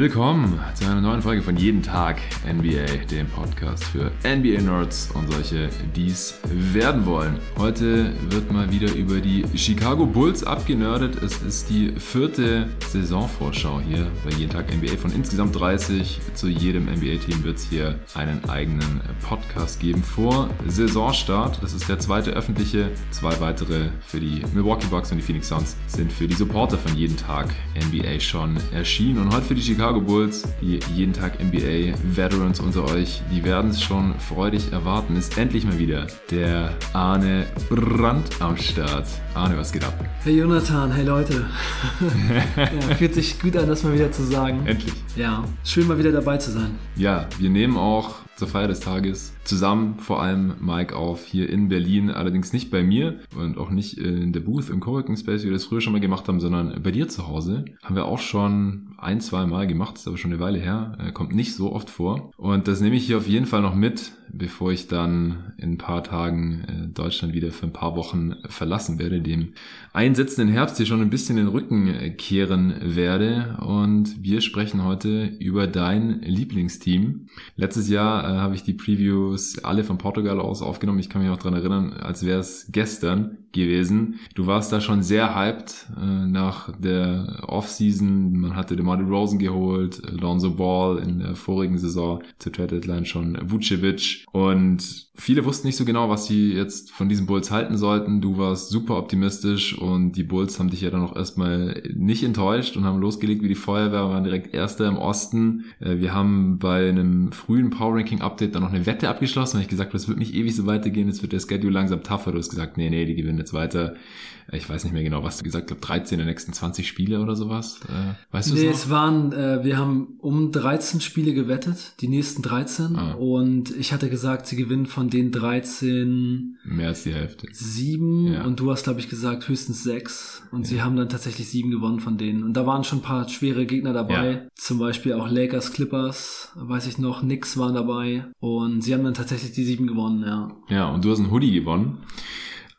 Willkommen zu einer neuen Folge von Jeden Tag NBA, dem Podcast für NBA-Nerds und solche, die es werden wollen. Heute wird mal wieder über die Chicago Bulls abgenördet. Es ist die vierte Saisonvorschau hier bei Jeden Tag NBA. Von insgesamt 30 zu jedem NBA-Team wird es hier einen eigenen Podcast geben vor Saisonstart. Das ist der zweite öffentliche. Zwei weitere für die Milwaukee Bucks und die Phoenix Suns sind für die Supporter von Jeden Tag NBA schon erschienen. Und heute für die Chicago Chicago Bulls, die jeden Tag NBA Veterans unter euch, die werden es schon freudig erwarten. Ist endlich mal wieder der Arne Brandt am Start. Arne, was geht ab? Hey Jonathan, hey Leute. ja, fühlt sich gut an, das mal wieder zu sagen. Endlich. Ja, schön mal wieder dabei zu sein. Ja, wir nehmen auch zur Feier des Tages zusammen, vor allem Mike auf hier in Berlin, allerdings nicht bei mir und auch nicht in der Booth im Coworking Space, wie wir das früher schon mal gemacht haben, sondern bei dir zu Hause. Haben wir auch schon ein, zwei Mal gemacht, ist aber schon eine Weile her, äh, kommt nicht so oft vor. Und das nehme ich hier auf jeden Fall noch mit, bevor ich dann in ein paar Tagen äh, Deutschland wieder für ein paar Wochen verlassen werde, dem einsetzenden Herbst hier schon ein bisschen den Rücken äh, kehren werde. Und wir sprechen heute über dein Lieblingsteam. Letztes Jahr habe ich die Previews alle von Portugal aus aufgenommen. Ich kann mich auch dran erinnern, als wäre es gestern gewesen. Du warst da schon sehr hyped äh, nach der Offseason. Man hatte DeMar Rosen geholt, Lonzo Ball in der vorigen Saison zur Trade Deadline schon Vucevic und viele wussten nicht so genau, was sie jetzt von diesen Bulls halten sollten. Du warst super optimistisch und die Bulls haben dich ja dann auch erstmal nicht enttäuscht und haben losgelegt wie die Feuerwehr, waren direkt Erster im Osten. Äh, wir haben bei einem frühen Power Ranking Update dann noch eine Wette abgeschlossen, weil ich gesagt habe, es wird nicht ewig so weitergehen, jetzt wird der Schedule langsam tougher. Du hast gesagt, nee, nee, die gewinnen jetzt weiter ich weiß nicht mehr genau, was du gesagt hast, 13 der nächsten 20 Spiele oder sowas. Äh, weißt du nee, es waren, äh, wir haben um 13 Spiele gewettet, die nächsten 13. Ah. Und ich hatte gesagt, sie gewinnen von den 13 mehr als die Hälfte. Sieben ja. und du hast, glaube ich, gesagt, höchstens sechs. Und ja. sie haben dann tatsächlich sieben gewonnen von denen. Und da waren schon ein paar schwere Gegner dabei. Ja. Zum Beispiel auch Lakers, Clippers, weiß ich noch, Knicks waren dabei. Und sie haben dann tatsächlich die sieben gewonnen, ja. Ja, und du hast einen Hoodie gewonnen.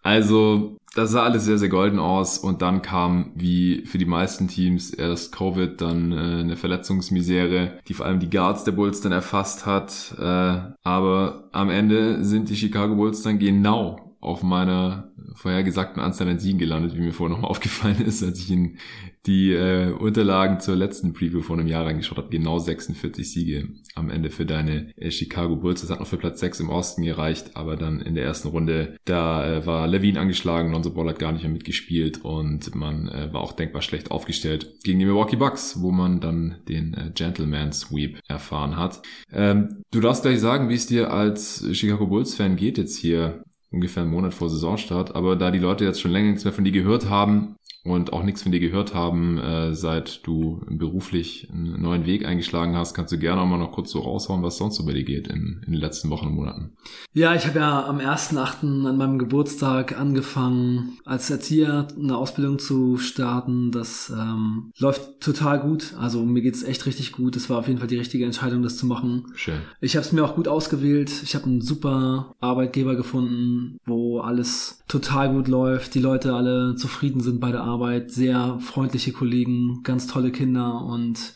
Also das sah alles sehr, sehr golden aus und dann kam, wie für die meisten Teams, erst Covid, dann äh, eine Verletzungsmisere, die vor allem die Guards der Bulls dann erfasst hat. Äh, aber am Ende sind die Chicago Bulls dann genau auf meiner vorhergesagten Anzahl an Siegen gelandet, wie mir vorher nochmal aufgefallen ist, als ich in die äh, Unterlagen zur letzten Preview vor einem Jahr reingeschaut habe. Genau 46 Siege am Ende für deine äh, Chicago Bulls. Das hat noch für Platz 6 im Osten gereicht, aber dann in der ersten Runde, da äh, war Levine angeschlagen, Lonzo Ball hat gar nicht mehr mitgespielt und man äh, war auch denkbar schlecht aufgestellt gegen die Milwaukee Bucks, wo man dann den äh, Gentleman Sweep erfahren hat. Ähm, du darfst gleich sagen, wie es dir als Chicago Bulls Fan geht jetzt hier ungefähr einen Monat vor Saisonstart. Aber da die Leute jetzt schon länger nichts mehr von dir gehört haben, und auch nichts von dir gehört haben, äh, seit du beruflich einen neuen Weg eingeschlagen hast, kannst du gerne auch mal noch kurz so raushauen, was sonst so bei dir geht in, in den letzten Wochen und Monaten. Ja, ich habe ja am 1.8. an meinem Geburtstag angefangen, als Erzieher eine Ausbildung zu starten. Das ähm, läuft total gut. Also mir geht's echt richtig gut. Es war auf jeden Fall die richtige Entscheidung, das zu machen. Schön. Ich habe es mir auch gut ausgewählt. Ich habe einen super Arbeitgeber gefunden, wo alles total gut läuft, die Leute alle zufrieden sind bei der Arbeit, sehr freundliche Kollegen, ganz tolle Kinder und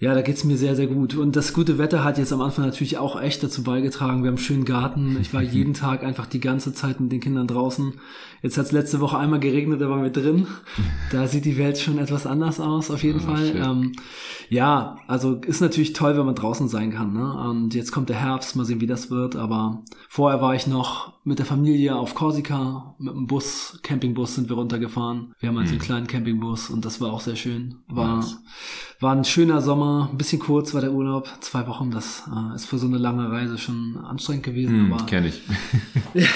ja, da geht's mir sehr, sehr gut. Und das gute Wetter hat jetzt am Anfang natürlich auch echt dazu beigetragen. Wir haben einen schönen Garten. Ich war jeden Tag einfach die ganze Zeit mit den Kindern draußen. Jetzt hat's letzte Woche einmal geregnet, da waren wir drin. Da sieht die Welt schon etwas anders aus, auf jeden oh, Fall. Ähm, ja, also ist natürlich toll, wenn man draußen sein kann. Ne? Und jetzt kommt der Herbst, mal sehen, wie das wird. Aber vorher war ich noch mit der Familie auf Korsika. Mit dem Bus, Campingbus sind wir runtergefahren. Wir haben also einen mhm. kleinen Campingbus und das war auch sehr schön. War, nice. war ein schöner Sommer, ein bisschen kurz war der Urlaub, zwei Wochen. Das äh, ist für so eine lange Reise schon anstrengend gewesen. Mhm, Kenne ich. ja,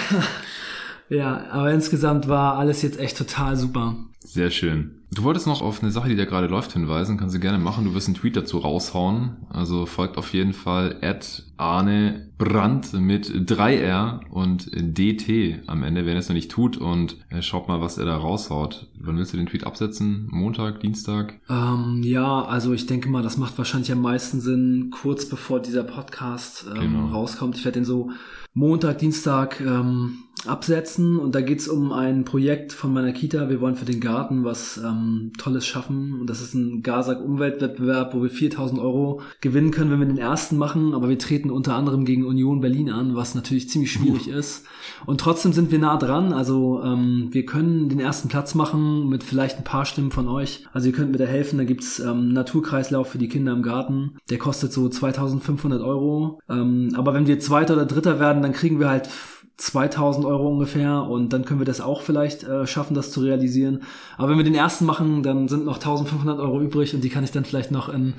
ja, aber insgesamt war alles jetzt echt total super. Sehr schön. Du wolltest noch auf eine Sache, die da gerade läuft, hinweisen. Kannst du gerne machen. Du wirst einen Tweet dazu raushauen. Also folgt auf jeden Fall at Arne Brandt mit 3R und DT am Ende, wenn er es noch nicht tut. Und äh, schaut mal, was er da raushaut. Wann willst du den Tweet absetzen? Montag, Dienstag? Ähm, ja, also ich denke mal, das macht wahrscheinlich am meisten Sinn, kurz bevor dieser Podcast ähm, genau. rauskommt. Ich werde den so Montag, Dienstag ähm, absetzen. Und da geht's um ein Projekt von meiner Kita. Wir wollen für den Garten was ähm, Tolles schaffen. Und das ist ein Gasak Umweltwettbewerb, wo wir 4000 Euro gewinnen können, wenn wir den ersten machen, aber wir treten unter anderem gegen Union Berlin an, was natürlich ziemlich schwierig uh. ist. Und trotzdem sind wir nah dran, also ähm, wir können den ersten Platz machen mit vielleicht ein paar Stimmen von euch, also ihr könnt mir da helfen, da gibt's ähm, Naturkreislauf für die Kinder im Garten, der kostet so 2500 Euro, ähm, aber wenn wir Zweiter oder Dritter werden, dann kriegen wir halt 2000 Euro ungefähr und dann können wir das auch vielleicht äh, schaffen, das zu realisieren. Aber wenn wir den ersten machen, dann sind noch 1500 Euro übrig und die kann ich dann vielleicht noch in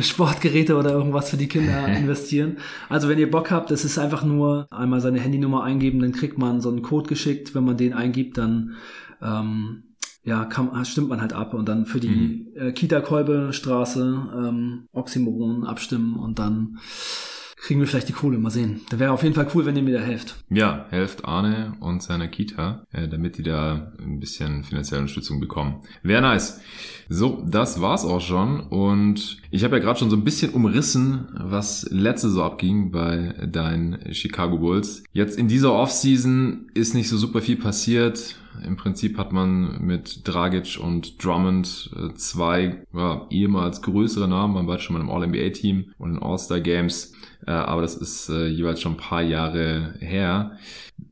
Sportgeräte oder irgendwas für die Kinder investieren. Also wenn ihr Bock habt, das ist einfach nur einmal seine Handynummer eingeben, dann kriegt man so einen Code geschickt. Wenn man den eingibt, dann ähm, ja, kann, stimmt man halt ab und dann für die mhm. äh, Kita-Kolbe-Straße ähm, Oxymoron abstimmen und dann kriegen wir vielleicht die Kohle. Mal sehen. Da wäre auf jeden Fall cool, wenn ihr mir da helft. Ja, helft Arne und seiner Kita, äh, damit die da ein bisschen finanzielle Unterstützung bekommen. Wäre nice. So, das war's auch schon. Und ich habe ja gerade schon so ein bisschen umrissen, was letzte so abging bei deinen Chicago Bulls. Jetzt in dieser Offseason ist nicht so super viel passiert. Im Prinzip hat man mit Dragic und Drummond äh, zwei ja, ehemals größere Namen, man war schon mal im All-NBA-Team und in All-Star Games äh, aber das ist äh, jeweils schon ein paar Jahre her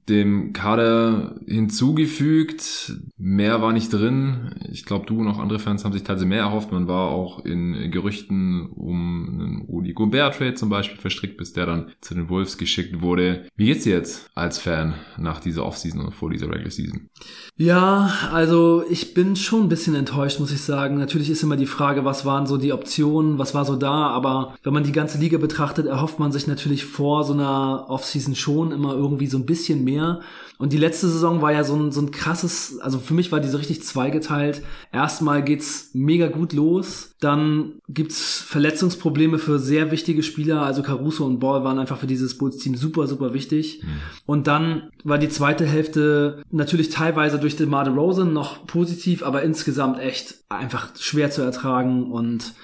dem Kader hinzugefügt. Mehr war nicht drin. Ich glaube, du und auch andere Fans haben sich tatsächlich mehr erhofft. Man war auch in Gerüchten um einen Rudi Gobert-Trade zum Beispiel verstrickt, bis der dann zu den Wolves geschickt wurde. Wie geht's dir jetzt als Fan nach dieser Offseason und vor dieser Regular Season? Ja, also ich bin schon ein bisschen enttäuscht, muss ich sagen. Natürlich ist immer die Frage, was waren so die Optionen, was war so da, aber wenn man die ganze Liga betrachtet, erhofft man sich natürlich vor so einer Offseason schon immer irgendwie so ein bisschen mehr mehr. Und die letzte Saison war ja so ein, so ein krasses, also für mich war diese richtig zweigeteilt. Erstmal geht's mega gut los, dann gibt's Verletzungsprobleme für sehr wichtige Spieler, also Caruso und Ball waren einfach für dieses Bulls-Team super, super wichtig. Mhm. Und dann war die zweite Hälfte natürlich teilweise durch DeMar DeRozan noch positiv, aber insgesamt echt einfach schwer zu ertragen und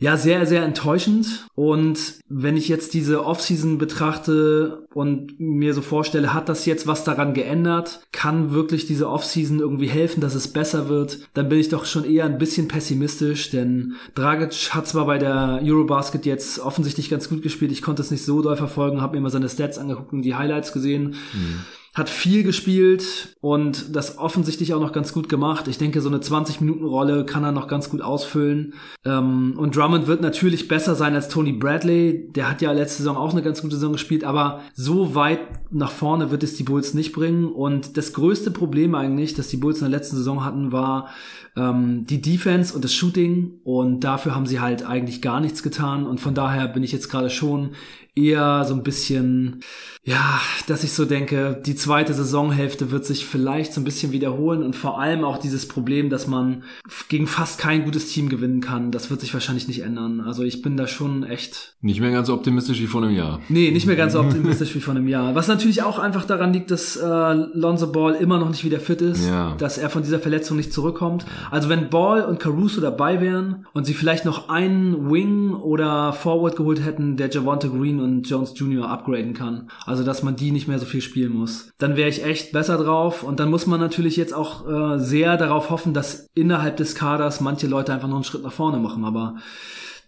ja, sehr, sehr enttäuschend. Und wenn ich jetzt diese Offseason betrachte und mir so vorstelle, hat das jetzt was daran geändert? Kann wirklich diese Offseason irgendwie helfen, dass es besser wird? Dann bin ich doch schon eher ein bisschen pessimistisch, denn Dragic hat zwar bei der Eurobasket jetzt offensichtlich ganz gut gespielt. Ich konnte es nicht so doll verfolgen, habe mir mal seine Stats angeguckt und die Highlights gesehen. Mhm hat viel gespielt und das offensichtlich auch noch ganz gut gemacht. Ich denke, so eine 20-Minuten-Rolle kann er noch ganz gut ausfüllen. Ähm, und Drummond wird natürlich besser sein als Tony Bradley. Der hat ja letzte Saison auch eine ganz gute Saison gespielt, aber so weit nach vorne wird es die Bulls nicht bringen. Und das größte Problem eigentlich, das die Bulls in der letzten Saison hatten, war ähm, die Defense und das Shooting. Und dafür haben sie halt eigentlich gar nichts getan. Und von daher bin ich jetzt gerade schon eher so ein bisschen, ja, dass ich so denke, die zweite Saisonhälfte wird sich vielleicht so ein bisschen wiederholen und vor allem auch dieses Problem, dass man gegen fast kein gutes Team gewinnen kann, das wird sich wahrscheinlich nicht ändern. Also ich bin da schon echt. Nicht mehr ganz so optimistisch wie vor einem Jahr. Nee, nicht mehr ganz so optimistisch wie vor einem Jahr. Was natürlich auch einfach daran liegt, dass äh, Lonzo Ball immer noch nicht wieder fit ist, ja. dass er von dieser Verletzung nicht zurückkommt. Also wenn Ball und Caruso dabei wären und sie vielleicht noch einen Wing oder Forward geholt hätten, der Javante Green und Jones Jr. upgraden kann. Also dass man die nicht mehr so viel spielen muss. Dann wäre ich echt besser drauf und dann muss man natürlich jetzt auch äh, sehr darauf hoffen, dass innerhalb des Kaders manche Leute einfach noch einen Schritt nach vorne machen. Aber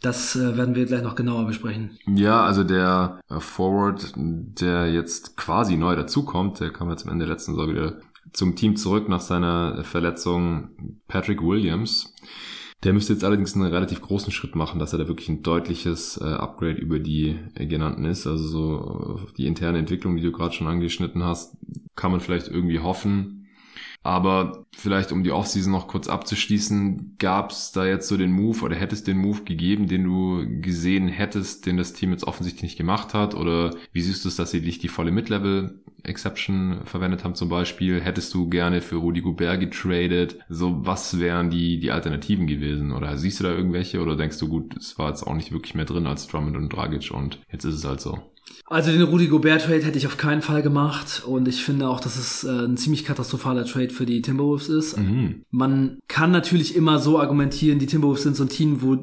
das äh, werden wir gleich noch genauer besprechen. Ja, also der äh, Forward, der jetzt quasi neu dazukommt, der kam jetzt am Ende der letzten Saison wieder zum Team zurück nach seiner Verletzung, Patrick Williams. Der müsste jetzt allerdings einen relativ großen Schritt machen, dass er da wirklich ein deutliches äh, Upgrade über die äh, genannten ist. Also so äh, die interne Entwicklung, die du gerade schon angeschnitten hast, kann man vielleicht irgendwie hoffen. Aber vielleicht um die Offseason noch kurz abzuschließen, gab es da jetzt so den Move oder hättest den Move gegeben, den du gesehen hättest, den das Team jetzt offensichtlich nicht gemacht hat? Oder wie siehst du es, dass sie nicht die volle Mid-Level Exception verwendet haben zum Beispiel. Hättest du gerne für Rudy Gobert getradet? So, was wären die, die Alternativen gewesen? Oder siehst du da irgendwelche? Oder denkst du, gut, es war jetzt auch nicht wirklich mehr drin als Drummond und Dragic und jetzt ist es halt so? Also den Rudy Gobert Trade hätte ich auf keinen Fall gemacht und ich finde auch, dass es äh, ein ziemlich katastrophaler Trade für die Timberwolves ist. Mhm. Man kann natürlich immer so argumentieren, die Timberwolves sind so ein Team, wo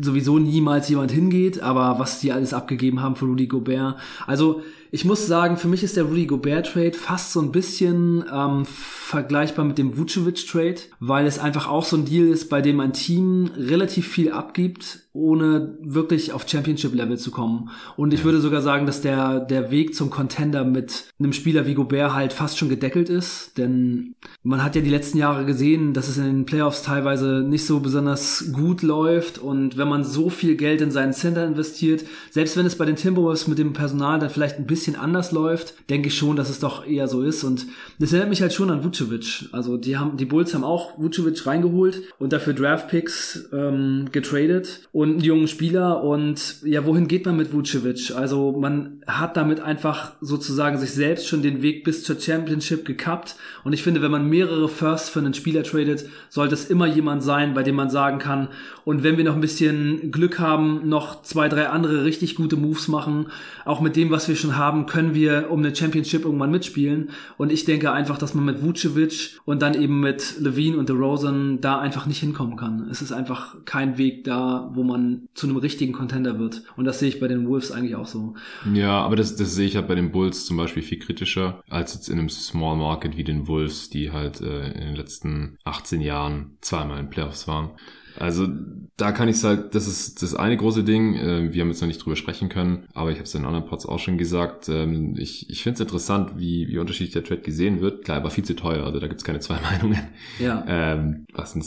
sowieso niemals jemand hingeht, aber was die alles abgegeben haben für Rudy Gobert. Also ich muss sagen, für mich ist der Rudy Gobert Trade fast so ein bisschen ähm, vergleichbar mit dem Vucevic Trade, weil es einfach auch so ein Deal ist, bei dem ein Team relativ viel abgibt, ohne wirklich auf Championship Level zu kommen. Und ich ja. würde sogar sagen, dass der der Weg zum Contender mit einem Spieler wie Gobert halt fast schon gedeckelt ist, denn man hat ja die letzten Jahre gesehen, dass es in den Playoffs teilweise nicht so besonders gut läuft und wenn man so viel Geld in seinen Center investiert, selbst wenn es bei den Timberwolves mit dem Personal dann vielleicht ein bisschen anders läuft, denke ich schon, dass es doch eher so ist und das erinnert mich halt schon an Vucevic. Also die haben die Bulls haben auch Vucevic reingeholt und dafür Draft Picks ähm, getradet und einen jungen Spieler und ja, wohin geht man mit Vucevic? Also man hat damit einfach sozusagen sich selbst schon den Weg bis zur Championship gekappt und ich finde, wenn man mehrere Firsts für einen Spieler tradet, sollte es immer jemand sein, bei dem man sagen kann, und wenn wir noch ein bisschen Glück haben, noch zwei, drei andere richtig gute Moves machen, auch mit dem, was wir schon haben, können wir um eine Championship irgendwann mitspielen. Und ich denke einfach, dass man mit Vucevic und dann eben mit Levine und DeRozan da einfach nicht hinkommen kann. Es ist einfach kein Weg da, wo man zu einem richtigen Contender wird. Und das sehe ich bei den Wolves eigentlich auch so. Ja, aber das, das sehe ich halt bei den Bulls zum Beispiel viel kritischer als jetzt in einem Small Market wie den Wolves, die halt äh, in den letzten 18 Jahren zweimal in Playoffs waren. Also da kann ich halt, das ist das eine große Ding. Äh, wir haben jetzt noch nicht drüber sprechen können, aber ich habe es in anderen Pods auch schon gesagt. Ähm, ich, ich finde es interessant, wie, wie unterschiedlich der Trade gesehen wird. Klar, er war viel zu teuer, also da gibt's keine zwei Meinungen. Ja. Ähm, was sind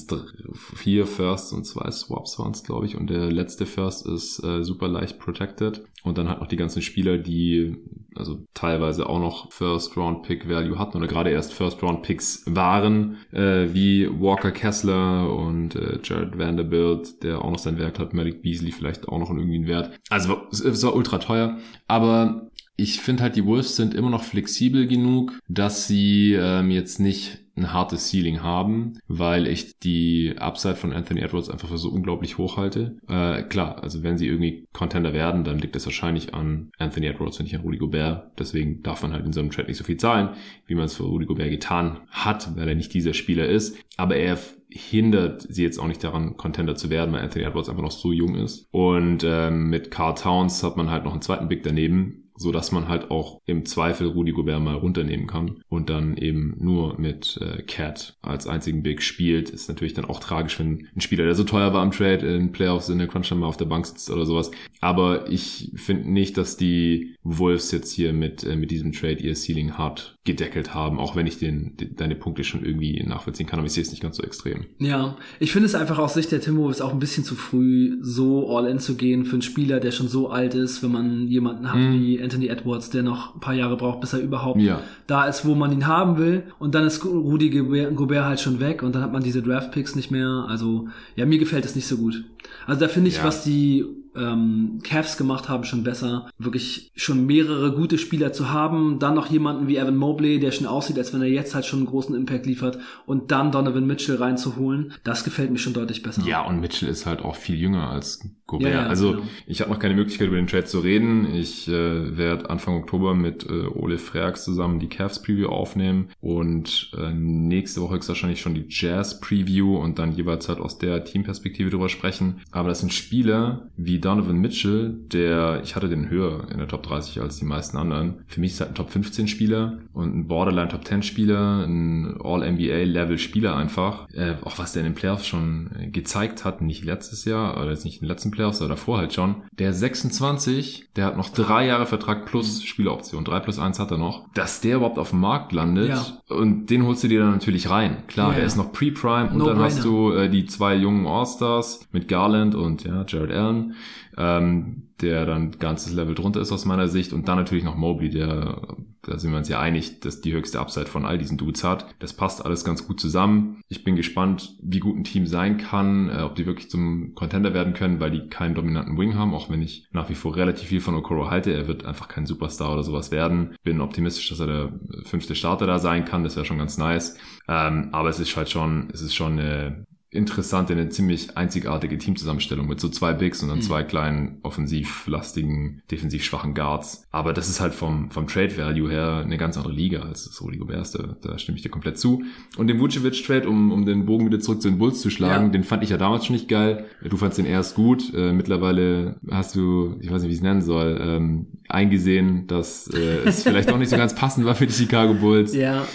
vier Firsts und zwei Swaps waren es, glaube ich. Und der letzte First ist äh, super leicht protected. Und dann halt noch die ganzen Spieler, die also teilweise auch noch First Round Pick Value hatten oder gerade erst First Round Picks waren, äh, wie Walker Kessler und äh, Jared Vanderbilt, der auch noch sein Wert hat, Malik Beasley vielleicht auch noch irgendwie einen Wert. Also es war ultra teuer, aber ich finde halt, die Wolves sind immer noch flexibel genug, dass sie ähm, jetzt nicht ein hartes Ceiling haben, weil ich die Upside von Anthony Edwards einfach für so unglaublich hoch halte. Äh, klar, also wenn sie irgendwie Contender werden, dann liegt das wahrscheinlich an Anthony Edwards und nicht an Rudy Gobert. Deswegen darf man halt in so einem Trade nicht so viel zahlen, wie man es für Rudy Gobert getan hat, weil er nicht dieser Spieler ist. Aber er hindert sie jetzt auch nicht daran, Contender zu werden, weil Anthony Edwards einfach noch so jung ist. Und ähm, mit Carl Towns hat man halt noch einen zweiten Big daneben, so dass man halt auch im Zweifel Rudi Gobert mal runternehmen kann und dann eben nur mit äh, Cat als einzigen Big spielt. Ist natürlich dann auch tragisch, wenn ein Spieler, der so teuer war im Trade, in Playoffs in der Crunch mal auf der Bank sitzt oder sowas. Aber ich finde nicht, dass die Wolves jetzt hier mit, äh, mit diesem Trade ihr Ceiling hart gedeckelt haben, auch wenn ich den, den deine Punkte schon irgendwie nachvollziehen kann, aber ich sehe es nicht ganz so extrem. Ja, ich finde es einfach aus Sicht der Timberwolves auch ein bisschen zu früh, so all in zu gehen für einen Spieler, der schon so alt ist, wenn man jemanden hat mm. wie Anthony Edwards, der noch ein paar Jahre braucht, bis er überhaupt ja. da ist, wo man ihn haben will. Und dann ist Rudy Gobert halt schon weg und dann hat man diese Draft Picks nicht mehr. Also, ja, mir gefällt es nicht so gut. Also da finde ich, ja. was die ähm, Cavs gemacht haben, schon besser. Wirklich schon mehrere gute Spieler zu haben. Dann noch jemanden wie Evan Mobley, der schon aussieht, als wenn er jetzt halt schon einen großen Impact liefert. Und dann Donovan Mitchell reinzuholen. Das gefällt mir schon deutlich besser. Ja, und Mitchell ist halt auch viel jünger als Gobert. Ja, ja, also genau. ich habe noch keine Möglichkeit, über den Trade zu reden. Ich äh, werde Anfang Oktober mit äh, Ole Freaks zusammen die Cavs Preview aufnehmen und äh, nächste Woche ist wahrscheinlich schon die Jazz Preview und dann jeweils halt aus der Teamperspektive drüber sprechen. Aber das sind Spieler wie Donovan Mitchell, der, ich hatte den höher in der Top 30 als die meisten anderen. Für mich ist halt ein Top 15 Spieler und ein Borderline Top 10 Spieler, ein All-NBA Level Spieler einfach. Äh, auch was der in den Playoffs schon gezeigt hat, nicht letztes Jahr, oder jetzt nicht in den letzten Playoffs, oder davor halt schon. Der 26, der hat noch drei Jahre Vertrag plus Spieleroption, drei plus eins hat er noch. Dass der überhaupt auf dem Markt landet ja. und den holst du dir dann natürlich rein. Klar, ja, der ist noch Pre-Prime und no dann hast du äh, die zwei jungen All-Stars mit Garland und ja, Jared Allen ähm, der dann ganzes Level drunter ist aus meiner Sicht und dann natürlich noch Mobley, der da sind wir uns ja einig, dass die höchste Upside von all diesen Dudes hat. Das passt alles ganz gut zusammen. Ich bin gespannt, wie gut ein Team sein kann, äh, ob die wirklich zum Contender werden können, weil die keinen dominanten Wing haben, auch wenn ich nach wie vor relativ viel von Okoro halte. Er wird einfach kein Superstar oder sowas werden. Bin optimistisch, dass er der fünfte Starter da sein kann. Das wäre schon ganz nice. Ähm, aber es ist halt schon, es ist schon eine interessant, eine ziemlich einzigartige Teamzusammenstellung mit so zwei Bigs und dann mhm. zwei kleinen offensivlastigen, defensiv schwachen Guards. Aber das ist halt vom, vom Trade Value her eine ganz andere Liga als das Rudy Gobert. Da, da stimme ich dir komplett zu. Und den Vucevic Trade, um, um den Bogen wieder zurück zu den Bulls zu schlagen, ja. den fand ich ja damals schon nicht geil. Du fandst den erst gut. Äh, mittlerweile hast du, ich weiß nicht, wie ich es nennen soll, ähm, eingesehen, dass äh, es vielleicht auch nicht so ganz passend war für die Chicago Bulls. Ja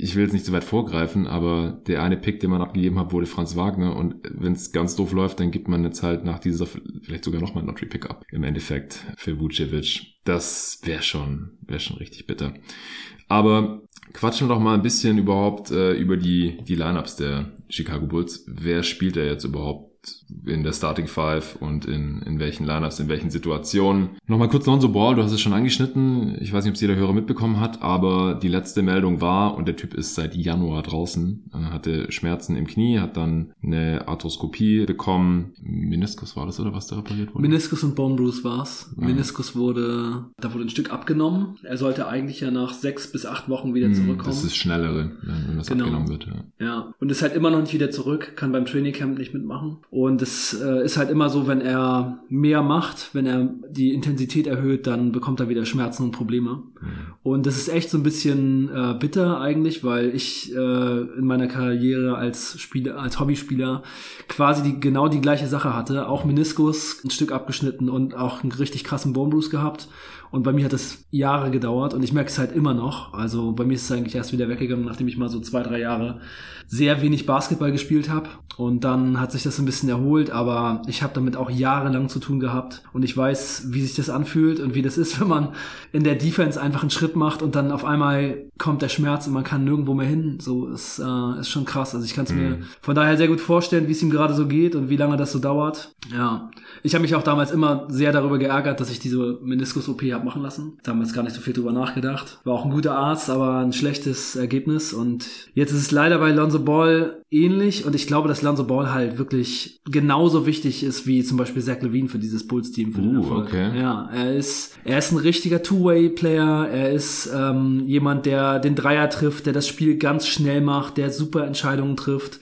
ich will jetzt nicht zu weit vorgreifen, aber der eine Pick, den man abgegeben hat, wurde Franz Wagner und wenn es ganz doof läuft, dann gibt man jetzt halt nach dieser vielleicht sogar nochmal einen Lottery Pick ab im Endeffekt für Vucevic. Das wäre schon, wäre schon richtig bitter. Aber quatschen wir doch mal ein bisschen überhaupt äh, über die, die Lineups der Chicago Bulls. Wer spielt da jetzt überhaupt in der Starting Five und in, in welchen Lineups, in welchen Situationen. Nochmal kurz Lonzo Ball, du hast es schon angeschnitten. Ich weiß nicht, ob es jeder Hörer mitbekommen hat, aber die letzte Meldung war, und der Typ ist seit Januar draußen, er hatte Schmerzen im Knie, hat dann eine Arthroskopie bekommen. Meniskus war das, oder was da repariert wurde? Meniskus und Bone Bruce war's. Ja. Meniskus wurde, da wurde ein Stück abgenommen. Er sollte eigentlich ja nach sechs bis acht Wochen wieder hm, zurückkommen. Das ist schnellere, wenn das genau. abgenommen wird. Ja. ja, und ist halt immer noch nicht wieder zurück, kann beim Training Camp nicht mitmachen. Und es äh, ist halt immer so, wenn er mehr macht, wenn er die Intensität erhöht, dann bekommt er wieder Schmerzen und Probleme. Mhm. Und das ist echt so ein bisschen äh, bitter eigentlich, weil ich äh, in meiner Karriere als Spieler, als Hobbyspieler quasi die, genau die gleiche Sache hatte. Auch Meniskus ein Stück abgeschnitten und auch einen richtig krassen Bone Bruce gehabt. Und bei mir hat das Jahre gedauert und ich merke es halt immer noch. Also bei mir ist es eigentlich erst wieder weggegangen, nachdem ich mal so zwei, drei Jahre sehr wenig Basketball gespielt habe. Und dann hat sich das ein bisschen erholt, aber ich habe damit auch jahrelang zu tun gehabt. Und ich weiß, wie sich das anfühlt und wie das ist, wenn man in der Defense einfach einen Schritt macht und dann auf einmal kommt der Schmerz und man kann nirgendwo mehr hin. So ist, äh, ist schon krass. Also ich kann es mhm. mir von daher sehr gut vorstellen, wie es ihm gerade so geht und wie lange das so dauert. Ja. Ich habe mich auch damals immer sehr darüber geärgert, dass ich diese Meniskus-OP habe machen lassen. Damals gar nicht so viel drüber nachgedacht. War auch ein guter Arzt, aber ein schlechtes Ergebnis. Und jetzt ist es leider bei Lonzo Ball ähnlich. Und ich glaube, dass Lonzo Ball halt wirklich genauso wichtig ist wie zum Beispiel Zach Levine für dieses Bulls-Team. Für uh, den Erfolg. Okay. Ja, er ist, er ist ein richtiger Two-Way-Player. Er ist ähm, jemand, der den Dreier trifft, der das Spiel ganz schnell macht, der super Entscheidungen trifft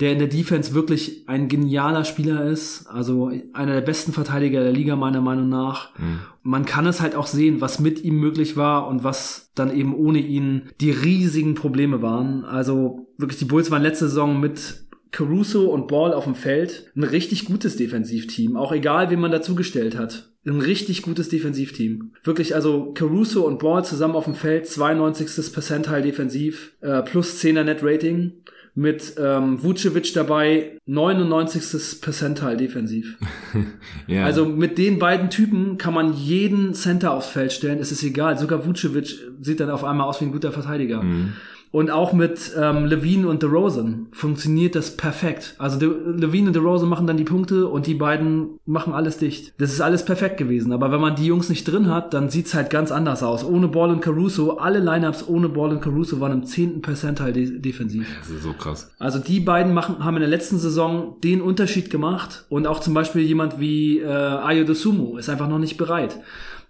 der in der Defense wirklich ein genialer Spieler ist, also einer der besten Verteidiger der Liga meiner Meinung nach. Mhm. Man kann es halt auch sehen, was mit ihm möglich war und was dann eben ohne ihn die riesigen Probleme waren. Also wirklich, die Bulls waren letzte Saison mit Caruso und Ball auf dem Feld ein richtig gutes Defensivteam, auch egal, wen man dazugestellt hat. Ein richtig gutes Defensivteam. Wirklich, also Caruso und Ball zusammen auf dem Feld, 92. Percentile defensiv, äh, plus 10er Net Rating mit ähm, Vucevic dabei 99. Percentile defensiv. ja. Also mit den beiden Typen kann man jeden Center aufs Feld stellen, es ist egal. Sogar Vucevic sieht dann auf einmal aus wie ein guter Verteidiger. Mhm. Und auch mit ähm, Levine und DeRozan funktioniert das perfekt. Also De Levine und DeRozan machen dann die Punkte und die beiden machen alles dicht. Das ist alles perfekt gewesen. Aber wenn man die Jungs nicht drin hat, dann sieht's halt ganz anders aus. Ohne Ball und Caruso, alle Lineups ohne Ball und Caruso waren im zehnten Percentile de defensiv. Das ist so krass. Also die beiden machen, haben in der letzten Saison den Unterschied gemacht und auch zum Beispiel jemand wie äh, Ayo Dosumu ist einfach noch nicht bereit.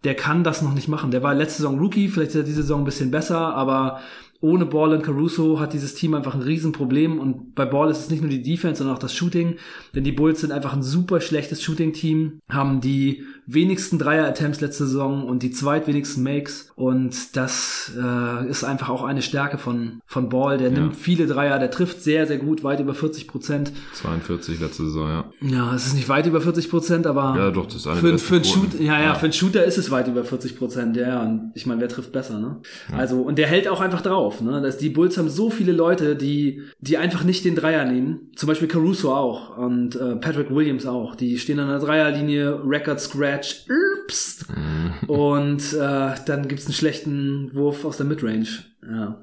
Der kann das noch nicht machen. Der war letzte Saison Rookie, vielleicht ist er diese Saison ein bisschen besser, aber ohne Ball und Caruso hat dieses Team einfach ein Riesenproblem und bei Ball ist es nicht nur die Defense, sondern auch das Shooting, denn die Bulls sind einfach ein super schlechtes Shooting-Team, haben die wenigsten Dreier-Attempts letzte Saison und die zweitwenigsten Makes und das äh, ist einfach auch eine Stärke von, von Ball, der ja. nimmt viele Dreier, der trifft sehr, sehr gut, weit über 40 Prozent. 42 letzte Saison, ja. Ja, es ist nicht weit über 40 Prozent, aber ja, doch, das ist eine für, für, einen Shoot, ja, ja, ja, für einen Shooter ist es weit über 40 Prozent, ja, und ich meine, wer trifft besser, ne? Also, und der hält auch einfach drauf auf. Ne? Das, die Bulls haben so viele Leute, die, die einfach nicht den Dreier nehmen. Zum Beispiel Caruso auch und äh, Patrick Williams auch. Die stehen an der Dreierlinie, Record Scratch, ups, mhm. und äh, dann gibt's einen schlechten Wurf aus der Midrange. Ja.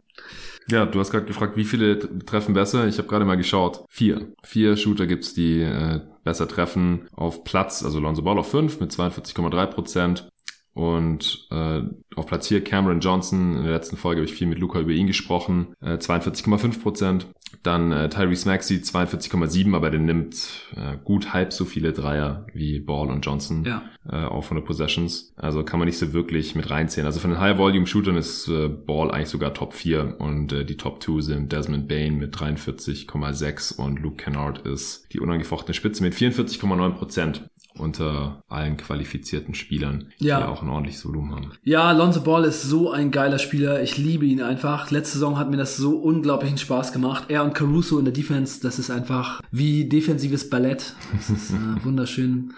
Ja, du hast gerade gefragt, wie viele treffen besser. Ich habe gerade mal geschaut. Vier. Vier Shooter gibt's, die äh, besser treffen auf Platz. Also Lonzo Ball auf fünf mit 42,3 Prozent. Und äh, auf Platz 4 Cameron Johnson. In der letzten Folge habe ich viel mit Luca über ihn gesprochen. Äh, 42,5 Prozent. Dann äh, Tyrese Maxey 42,7, aber der nimmt äh, gut halb so viele Dreier wie Ball und Johnson. Ja. Äh, auch von den Possessions. Also kann man nicht so wirklich mit reinzählen. Also von den High-Volume-Shootern ist äh, Ball eigentlich sogar Top 4 und äh, die Top 2 sind Desmond Bain mit 43,6 und Luke Kennard ist die unangefochtene Spitze mit 44,9 Prozent unter allen qualifizierten Spielern, ja. die auch ein ordentliches Volumen haben. Ja, Lonzo Ball ist so ein geiler Spieler. Ich liebe ihn einfach. Letzte Saison hat mir das so unglaublichen Spaß gemacht. Er und Caruso in der Defense, das ist einfach wie defensives Ballett. Das ist äh, wunderschön.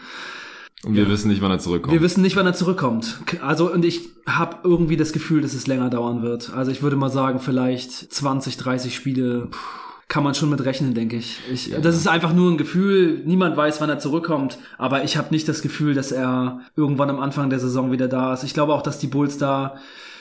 Und wir ja. wissen nicht, wann er zurückkommt. Wir wissen nicht, wann er zurückkommt. Also, und ich habe irgendwie das Gefühl, dass es länger dauern wird. Also ich würde mal sagen, vielleicht 20, 30 Spiele. Puh kann man schon mit rechnen, denke ich. ich ja. Das ist einfach nur ein Gefühl. Niemand weiß, wann er zurückkommt. Aber ich habe nicht das Gefühl, dass er irgendwann am Anfang der Saison wieder da ist. Ich glaube auch, dass die Bulls da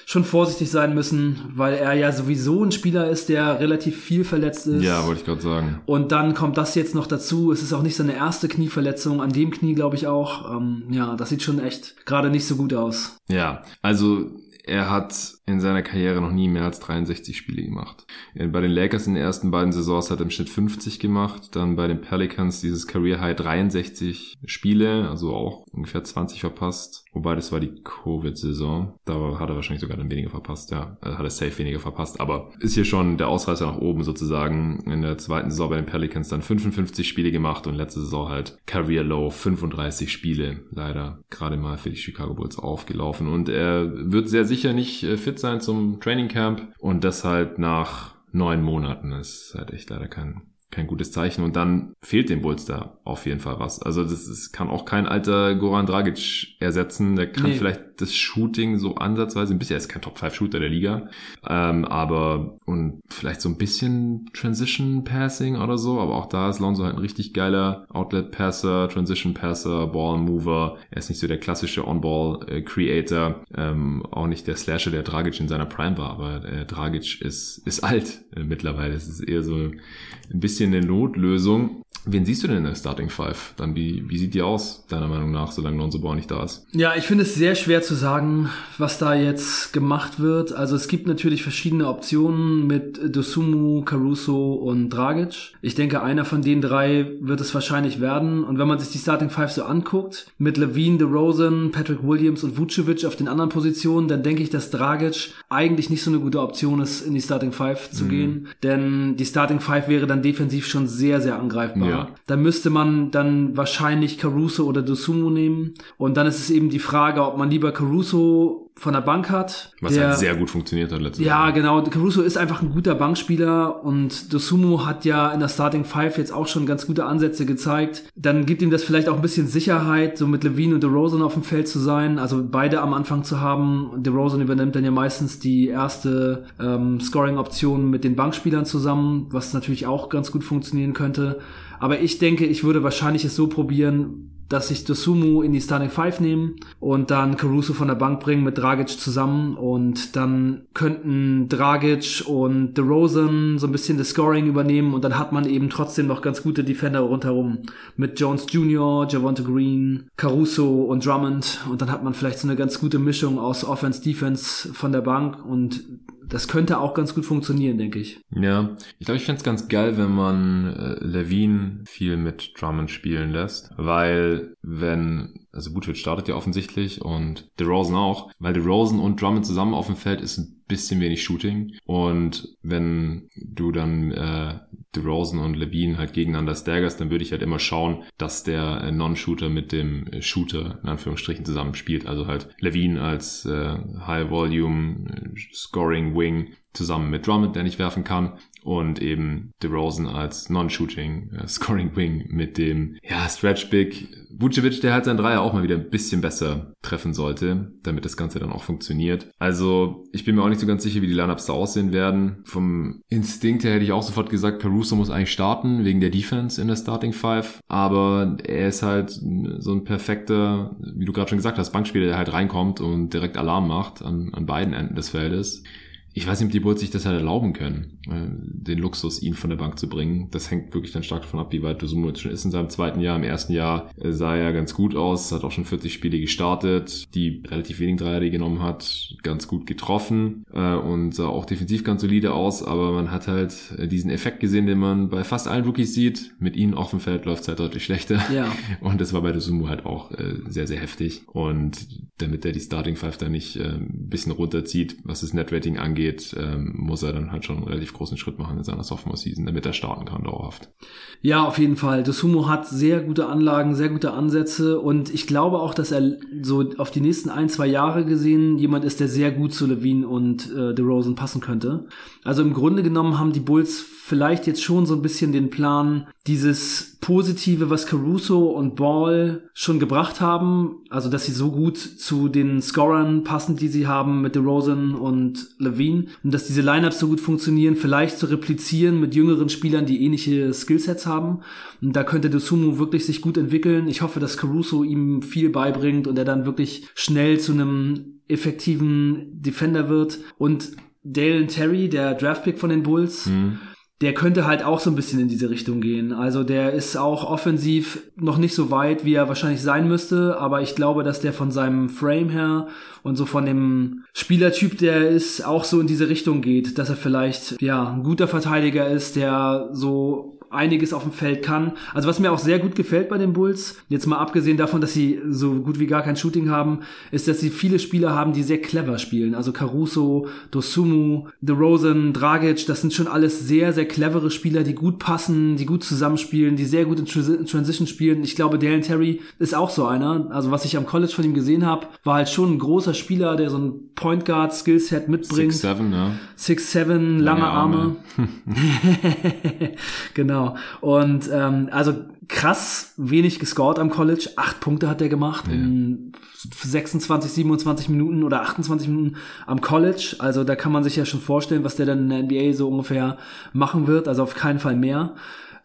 schon vorsichtig sein müssen, weil er ja sowieso ein Spieler ist, der relativ viel verletzt ist. Ja, wollte ich gerade sagen. Und dann kommt das jetzt noch dazu. Es ist auch nicht seine erste Knieverletzung, an dem Knie glaube ich auch. Ähm, ja, das sieht schon echt gerade nicht so gut aus. Ja, also er hat in seiner Karriere noch nie mehr als 63 Spiele gemacht. Bei den Lakers in den ersten beiden Saisons hat er im Schnitt 50 gemacht, dann bei den Pelicans dieses Career High 63 Spiele, also auch ungefähr 20 verpasst. Wobei das war die Covid-Saison. Da hat er wahrscheinlich sogar dann weniger verpasst, ja. Hat er safe weniger verpasst. Aber ist hier schon der Ausreißer nach oben sozusagen. In der zweiten Saison bei den Pelicans dann 55 Spiele gemacht und letzte Saison halt Career Low 35 Spiele. Leider gerade mal für die Chicago Bulls aufgelaufen. Und er wird sehr sicher nicht äh, fit fit sein zum Training Camp und das halt nach neun Monaten ist halt echt leider kein kein gutes Zeichen. Und dann fehlt dem Bulls da auf jeden Fall was. Also das ist, kann auch kein alter Goran Dragic ersetzen. Der kann nee. vielleicht das Shooting so ansatzweise ein bisschen, er ist kein Top-5-Shooter der Liga, ähm, aber und vielleicht so ein bisschen Transition-Passing oder so, aber auch da ist Lonzo halt ein richtig geiler Outlet-Passer, Transition-Passer, Ball-Mover. Er ist nicht so der klassische On-Ball-Creator, ähm, auch nicht der Slasher, der Dragic in seiner Prime war, aber äh, Dragic ist, ist alt äh, mittlerweile. Es ist eher so ein bisschen eine Notlösung. Wen siehst du denn in der Starting Five? Dann wie, wie sieht die aus, deiner Meinung nach, solange Lonzo Ball nicht da ist? Ja, ich finde es sehr schwer zu sagen, was da jetzt gemacht wird. Also es gibt natürlich verschiedene Optionen mit Dosumu, Caruso und Dragic. Ich denke, einer von den drei wird es wahrscheinlich werden. Und wenn man sich die Starting Five so anguckt, mit Levine, DeRozan, Patrick Williams und Vucevic auf den anderen Positionen, dann denke ich, dass Dragic eigentlich nicht so eine gute Option ist, in die Starting Five zu mhm. gehen. Denn die Starting Five wäre dann defensiv schon sehr, sehr angreifbar. Ja. Da müsste man dann wahrscheinlich Caruso oder Dosumu nehmen. Und dann ist es eben die Frage, ob man lieber Caruso von der Bank hat. Was der, halt sehr gut funktioniert hat letztes Ja, Jahr. genau. Caruso ist einfach ein guter Bankspieler und Dosumu hat ja in der Starting Five jetzt auch schon ganz gute Ansätze gezeigt. Dann gibt ihm das vielleicht auch ein bisschen Sicherheit, so mit Levine und DeRozan auf dem Feld zu sein, also beide am Anfang zu haben. DeRozan übernimmt dann ja meistens die erste ähm, Scoring-Option mit den Bankspielern zusammen, was natürlich auch ganz gut funktionieren könnte. Aber ich denke, ich würde wahrscheinlich es so probieren, dass ich Dosumu in die Starting Five nehme und dann Caruso von der Bank bringen mit Dragic zusammen. Und dann könnten Dragic und DeRozan so ein bisschen das Scoring übernehmen. Und dann hat man eben trotzdem noch ganz gute Defender rundherum mit Jones Jr., Javonte Green, Caruso und Drummond. Und dann hat man vielleicht so eine ganz gute Mischung aus Offense, Defense von der Bank. Und das könnte auch ganz gut funktionieren, denke ich. Ja, ich glaube, ich fände es ganz geil, wenn man äh, Levine viel mit Drummond spielen lässt, weil wenn, also Vucevic startet ja offensichtlich und DeRozan auch, weil DeRozan und Drummond zusammen auf dem Feld ist ein bisschen wenig Shooting und wenn du dann äh, DeRozan und Levine halt gegeneinander staggerst, dann würde ich halt immer schauen, dass der äh, Non-Shooter mit dem äh, Shooter in Anführungsstrichen zusammen spielt. Also halt Levine als äh, High-Volume äh, Scoring Wing zusammen mit Drummond, der nicht werfen kann und eben DeRozan als Non-Shooting äh, Scoring Wing mit dem ja Stretch Big Vucevic, der halt sein Dreier auch mal wieder ein bisschen besser treffen sollte, damit das Ganze dann auch funktioniert. Also ich bin mir auch nicht so ganz sicher, wie die Lineups da aussehen werden. Vom Instinkt her hätte ich auch sofort gesagt, Caruso muss eigentlich starten wegen der Defense in der Starting Five, aber er ist halt so ein perfekter, wie du gerade schon gesagt hast, Bankspieler, der halt reinkommt und direkt Alarm macht an, an beiden Enden des Feldes. Ich weiß nicht, ob die Bulls sich das halt erlauben können, äh, den Luxus, ihn von der Bank zu bringen. Das hängt wirklich dann stark davon ab, wie weit Dosumo jetzt schon ist in seinem zweiten Jahr. Im ersten Jahr äh, sah er ganz gut aus, hat auch schon 40 Spiele gestartet, die relativ wenig Dreier genommen hat, ganz gut getroffen äh, und sah auch defensiv ganz solide aus, aber man hat halt diesen Effekt gesehen, den man bei fast allen Rookies sieht. Mit ihnen auf dem Feld läuft es halt deutlich schlechter. Ja. Und das war bei Dosumo halt auch sehr, sehr heftig. Und damit er die Starting Five da nicht ein bisschen runterzieht, was das Netrating angeht, geht, ähm, muss er dann halt schon einen relativ großen Schritt machen in seiner Sophomore-Season, damit er starten kann dauerhaft. Ja, auf jeden Fall. Das Sumo hat sehr gute Anlagen, sehr gute Ansätze und ich glaube auch, dass er so auf die nächsten ein, zwei Jahre gesehen jemand ist, der sehr gut zu Levine und äh, DeRozan passen könnte. Also im Grunde genommen haben die Bulls vielleicht jetzt schon so ein bisschen den Plan, dieses Positive, was Caruso und Ball schon gebracht haben, also dass sie so gut zu den Scorern passen, die sie haben mit DeRozan und Levine und dass diese Lineups so gut funktionieren, vielleicht zu replizieren mit jüngeren Spielern, die ähnliche Skillsets haben. Und da könnte Dosumu wirklich sich gut entwickeln. Ich hoffe, dass Caruso ihm viel beibringt und er dann wirklich schnell zu einem effektiven Defender wird und Dalen Terry, der Draftpick von den Bulls, mhm der könnte halt auch so ein bisschen in diese Richtung gehen. Also der ist auch offensiv noch nicht so weit, wie er wahrscheinlich sein müsste, aber ich glaube, dass der von seinem Frame her und so von dem Spielertyp, der ist, auch so in diese Richtung geht, dass er vielleicht, ja, ein guter Verteidiger ist, der so einiges auf dem Feld kann. Also was mir auch sehr gut gefällt bei den Bulls, jetzt mal abgesehen davon, dass sie so gut wie gar kein Shooting haben, ist, dass sie viele Spieler haben, die sehr clever spielen. Also Caruso, Dosumu, DeRozan, Dragic, das sind schon alles sehr, sehr clevere Spieler, die gut passen, die gut zusammenspielen, die sehr gut in Transition spielen. Ich glaube, Dalen Terry ist auch so einer. Also was ich am College von ihm gesehen habe, war halt schon ein großer Spieler, der so ein Point Guard Skillset mitbringt. 6'7, ja. 6'7, lange, lange Arme. Arme. genau. Genau. Und ähm, also krass wenig gescored am College. Acht Punkte hat er gemacht ja. in 26, 27 Minuten oder 28 Minuten am College. Also da kann man sich ja schon vorstellen, was der dann in der NBA so ungefähr machen wird. Also auf keinen Fall mehr.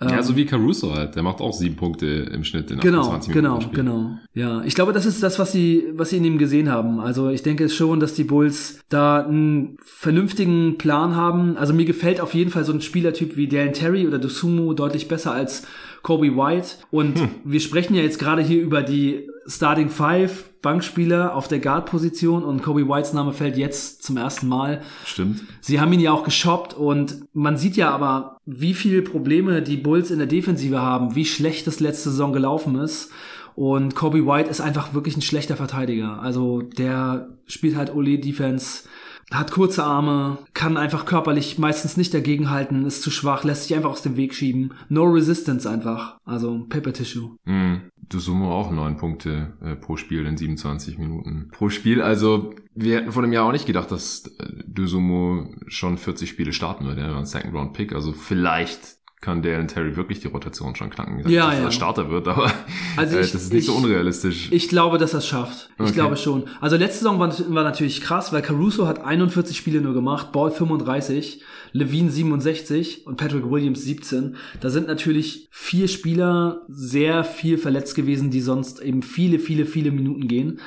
Ja, so wie Caruso halt. Der macht auch sieben Punkte im Schnitt in genau, 28 Minuten. Genau, genau, genau. Ja, ich glaube, das ist das, was sie, was sie in ihm gesehen haben. Also ich denke schon, dass die Bulls da einen vernünftigen Plan haben. Also mir gefällt auf jeden Fall so ein Spielertyp wie Dalen Terry oder Dosumu deutlich besser als Kobe White. Und hm. wir sprechen ja jetzt gerade hier über die Starting Five Bankspieler auf der Guard-Position und Kobe Whites Name fällt jetzt zum ersten Mal. Stimmt. Sie haben ihn ja auch geshoppt und man sieht ja aber, wie viele Probleme die Bulls in der Defensive haben, wie schlecht das letzte Saison gelaufen ist. Und Kobe White ist einfach wirklich ein schlechter Verteidiger. Also der spielt halt Ole Defense hat kurze Arme, kann einfach körperlich meistens nicht dagegenhalten, ist zu schwach, lässt sich einfach aus dem Weg schieben. No Resistance einfach. Also Paper Tissue. Mm, Dusumo auch neun Punkte äh, pro Spiel in 27 Minuten pro Spiel. Also wir hätten vor dem Jahr auch nicht gedacht, dass äh, Dusumo schon 40 Spiele starten würde. Er war ein Second Round Pick. Also vielleicht kann Dalen Terry wirklich die Rotation schon knacken. Gesagt, ja, dass ja. er Starter wird, aber also ich, äh, das ist nicht ich, so unrealistisch. Ich glaube, dass er es schafft. Ich okay. glaube schon. Also letzte Saison war, war, natürlich krass, weil Caruso hat 41 Spiele nur gemacht, Ball 35, Levine 67 und Patrick Williams 17. Da sind natürlich vier Spieler sehr viel verletzt gewesen, die sonst eben viele, viele, viele Minuten gehen.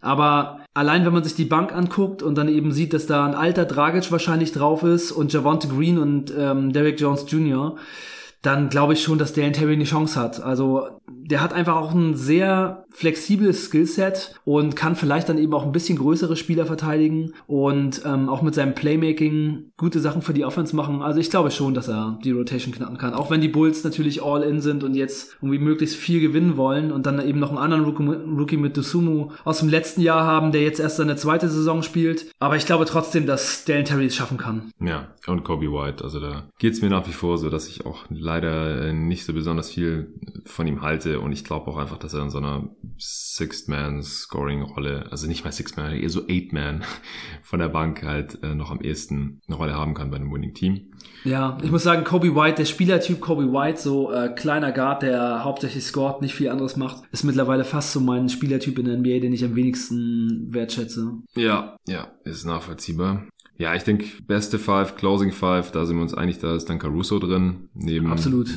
Aber allein wenn man sich die Bank anguckt und dann eben sieht, dass da ein alter Dragic wahrscheinlich drauf ist und Javonte Green und ähm, Derek Jones Jr., dann glaube ich schon, dass Dalen Terry eine Chance hat. Also der hat einfach auch ein sehr flexibles Skillset und kann vielleicht dann eben auch ein bisschen größere Spieler verteidigen und ähm, auch mit seinem Playmaking gute Sachen für die Offense machen. Also ich glaube schon, dass er die Rotation knacken kann. Auch wenn die Bulls natürlich all in sind und jetzt irgendwie möglichst viel gewinnen wollen und dann eben noch einen anderen Rookie mit Dusumu aus dem letzten Jahr haben, der jetzt erst seine zweite Saison spielt. Aber ich glaube trotzdem, dass Dalen Terry es schaffen kann. Ja, und Kobe White. Also da geht's mir nach wie vor so, dass ich auch leider äh, nicht so besonders viel von ihm halte und ich glaube auch einfach, dass er in so einer Sixth-Man-Scoring-Rolle, also nicht mal Sixth-Man, eher so Eight-Man von der Bank halt äh, noch am ehesten eine Rolle haben kann bei einem Winning-Team. Ja, ich muss sagen, Kobe White, der Spielertyp Kobe White, so äh, kleiner Guard, der hauptsächlich scored, nicht viel anderes macht, ist mittlerweile fast so mein Spielertyp in der NBA, den ich am wenigsten wertschätze. Ja, ja, ist nachvollziehbar. Ja, ich denke, beste Five, Closing Five, da sind wir uns einig, da ist dann Caruso drin. Neben Absolut.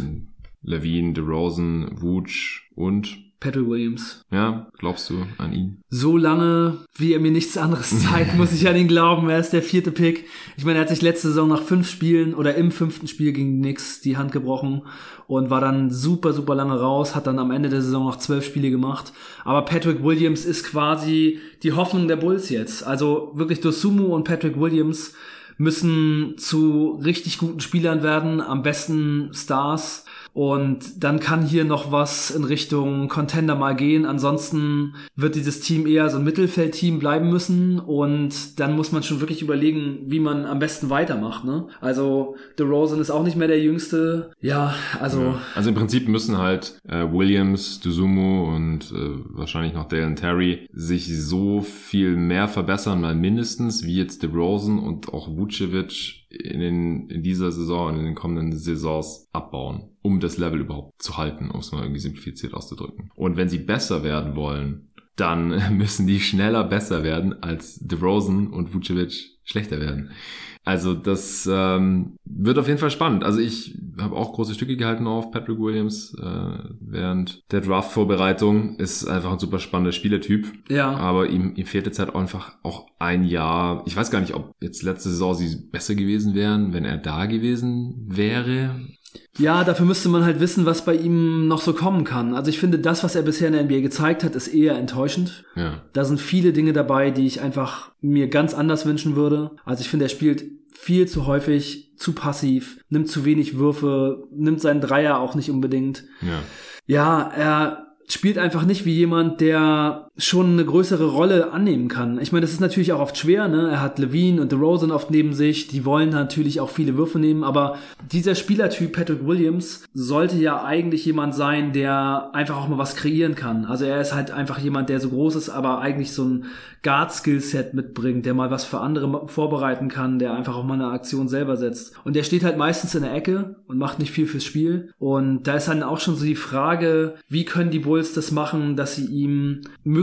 Levine, DeRozan, Vooch und Patrick Williams. Ja, glaubst du an ihn? So lange, wie er mir nichts anderes zeigt, muss ich an ihn glauben. Er ist der vierte Pick. Ich meine, er hat sich letzte Saison nach fünf Spielen oder im fünften Spiel gegen Knicks die Hand gebrochen und war dann super, super lange raus, hat dann am Ende der Saison noch zwölf Spiele gemacht. Aber Patrick Williams ist quasi die Hoffnung der Bulls jetzt. Also wirklich Dosumu und Patrick Williams müssen zu richtig guten Spielern werden, am besten Stars. Und dann kann hier noch was in Richtung Contender mal gehen. Ansonsten wird dieses Team eher so ein Mittelfeldteam bleiben müssen. Und dann muss man schon wirklich überlegen, wie man am besten weitermacht. Ne? Also DeRozan ist auch nicht mehr der Jüngste. Ja, also... Ja. Also im Prinzip müssen halt äh, Williams, Duzumu und äh, wahrscheinlich noch Dalen Terry sich so viel mehr verbessern, mal mindestens, wie jetzt DeRozan und auch Vucevic in, den, in dieser Saison und in den kommenden Saisons abbauen, um das Level überhaupt zu halten, um es mal irgendwie simplifiziert auszudrücken. Und wenn sie besser werden wollen, dann müssen die schneller besser werden, als DeRozan und Vucevic schlechter werden. Also das ähm, wird auf jeden Fall spannend. Also ich habe auch große Stücke gehalten auf Patrick Williams äh, während der Draft-Vorbereitung. Ist einfach ein super spannender Spielertyp. Ja. Aber ihm, ihm fehlt jetzt halt einfach auch ein Jahr. Ich weiß gar nicht, ob jetzt letzte Saison sie besser gewesen wären, wenn er da gewesen wäre. Ja, dafür müsste man halt wissen, was bei ihm noch so kommen kann. Also ich finde, das, was er bisher in der NBA gezeigt hat, ist eher enttäuschend. Ja. Da sind viele Dinge dabei, die ich einfach mir ganz anders wünschen würde. Also ich finde, er spielt viel zu häufig, zu passiv, nimmt zu wenig Würfe, nimmt seinen Dreier auch nicht unbedingt. Ja. Ja, er spielt einfach nicht wie jemand, der schon eine größere Rolle annehmen kann. Ich meine, das ist natürlich auch oft schwer, ne? Er hat Levine und DeRozan oft neben sich, die wollen natürlich auch viele Würfe nehmen, aber dieser Spielertyp Patrick Williams sollte ja eigentlich jemand sein, der einfach auch mal was kreieren kann. Also er ist halt einfach jemand, der so groß ist, aber eigentlich so ein Guard-Skillset mitbringt, der mal was für andere vorbereiten kann, der einfach auch mal eine Aktion selber setzt. Und der steht halt meistens in der Ecke und macht nicht viel fürs Spiel. Und da ist dann auch schon so die Frage, wie können die Bulls das machen, dass sie ihm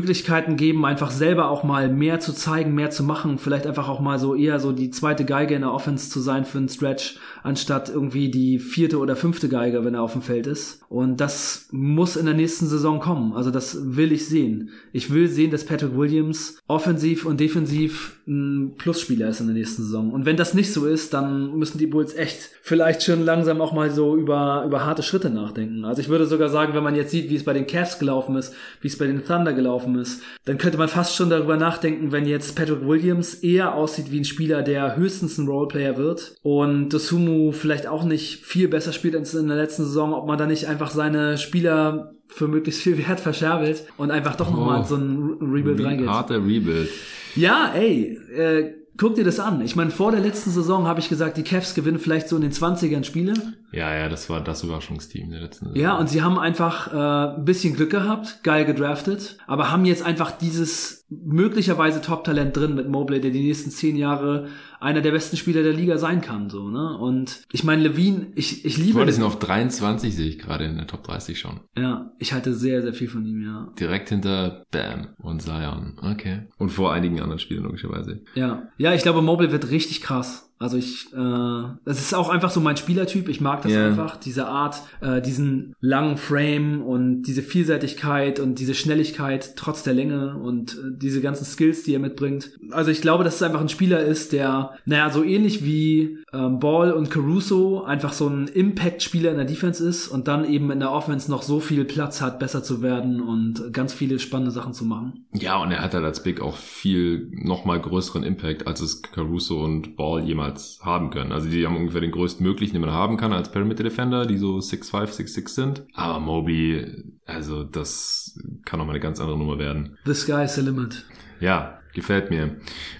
Möglichkeiten geben, einfach selber auch mal mehr zu zeigen, mehr zu machen, vielleicht einfach auch mal so eher so die zweite Geige in der Offense zu sein für einen Stretch, anstatt irgendwie die vierte oder fünfte Geige, wenn er auf dem Feld ist. Und das muss in der nächsten Saison kommen. Also das will ich sehen. Ich will sehen, dass Patrick Williams offensiv und defensiv ein Plusspieler ist in der nächsten Saison. Und wenn das nicht so ist, dann müssen die Bulls echt vielleicht schon langsam auch mal so über, über harte Schritte nachdenken. Also ich würde sogar sagen, wenn man jetzt sieht, wie es bei den Cavs gelaufen ist, wie es bei den Thunder gelaufen ist, dann könnte man fast schon darüber nachdenken, wenn jetzt Patrick Williams eher aussieht wie ein Spieler, der höchstens ein Roleplayer wird und Dosumu vielleicht auch nicht viel besser spielt als in der letzten Saison, ob man da nicht einfach seine Spieler für möglichst viel Wert verscherbelt und einfach doch nochmal oh, so ein Rebuild reingeht. Harter Rebuild. Ja, ey, äh, guck dir das an. Ich meine, vor der letzten Saison habe ich gesagt, die Cavs gewinnen vielleicht so in den 20ern Spiele. Ja, ja, das war das Überraschungsteam der letzten Saison. Ja, und sie haben einfach äh, ein bisschen Glück gehabt, geil gedraftet, aber haben jetzt einfach dieses möglicherweise Top-Talent drin mit Mobley, der die nächsten zehn Jahre einer der besten Spieler der Liga sein kann, so, ne? Und ich meine, Levine, ich, ich liebe. Heute sind auf 23, sehe ich gerade in der Top 30 schon. Ja, ich halte sehr, sehr viel von ihm, ja. Direkt hinter Bam und Zion. Okay. Und vor einigen anderen Spielern logischerweise. Ja. Ja, ich glaube, Mobley wird richtig krass. Also ich, äh, das ist auch einfach so mein Spielertyp. Ich mag das yeah. einfach, diese Art, äh, diesen langen Frame und diese Vielseitigkeit und diese Schnelligkeit trotz der Länge und äh, diese ganzen Skills, die er mitbringt. Also ich glaube, dass es einfach ein Spieler ist, der, naja, so ähnlich wie ähm, Ball und Caruso einfach so ein Impact-Spieler in der Defense ist und dann eben in der Offense noch so viel Platz hat, besser zu werden und ganz viele spannende Sachen zu machen. Ja, und er hat halt als Big auch viel nochmal größeren Impact, als es Caruso und Ball jemals haben können. Also die haben ungefähr den größtmöglichen, den man haben kann als Perimeter Defender, die so 6'5, 6'6 sind. Aber Moby, also das kann nochmal eine ganz andere Nummer werden. The sky is the limit. Ja, gefällt mir.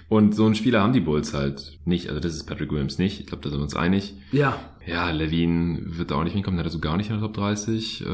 Und so einen Spieler haben die Bulls halt nicht. Also das ist Patrick Williams nicht. Ich glaube, da sind wir uns einig. Ja. Ja, Levine wird da auch nicht hinkommen. Der hat so gar nicht in der Top 30. Äh,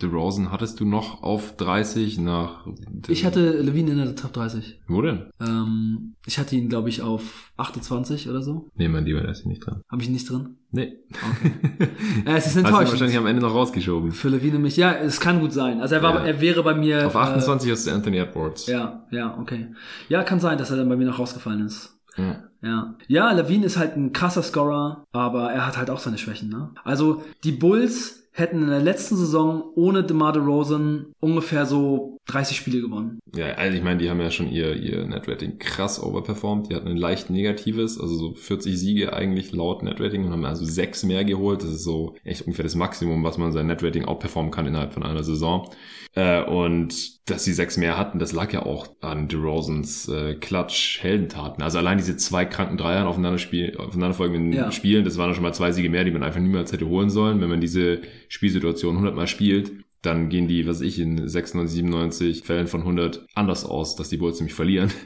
DeRozan hattest du noch auf 30 nach... Ich hatte Levine in der Top 30. Wo denn? Ähm, ich hatte ihn, glaube ich, auf 28 oder so. Nee, mein Lieber, der ist hier nicht drin. Habe ich ihn nicht drin? Nee. Okay. äh, es ist enttäuschend. Hast du wahrscheinlich am Ende noch rausgeschoben. Für Levine mich. Ja, es kann gut sein. Also er war, ja. er wäre bei mir... Auf 28 äh, hast du Anthony Edwards. Ja, ja, okay. Ja, kann sein, dass er dann bei mir noch rausgefallen ist. Ja. Ja. Ja, Levine ist halt ein krasser Scorer, aber er hat halt auch seine Schwächen, ne? Also, die Bulls hätten in der letzten Saison ohne DeMar DeRozan ungefähr so 30 Spiele gewonnen. Ja, also ich meine, die haben ja schon ihr, ihr Netrating krass overperformed. Die hatten ein leicht negatives, also so 40 Siege eigentlich laut Netrating und haben also sechs mehr geholt. Das ist so echt ungefähr das Maximum, was man sein Netrating outperformen kann innerhalb von einer Saison. Äh, und dass sie sechs mehr hatten, das lag ja auch an DeRozans äh, Klatsch-Heldentaten. Also allein diese zwei kranken Dreiern aufeinander spiel, aufeinanderfolgenden ja. Spielen, das waren schon mal zwei Siege mehr, die man einfach niemals hätte holen sollen. Wenn man diese Spielsituation 100 Mal spielt, dann gehen die, was ich, in 96, 97 Fällen von 100 anders aus, dass die Bulls nämlich verlieren.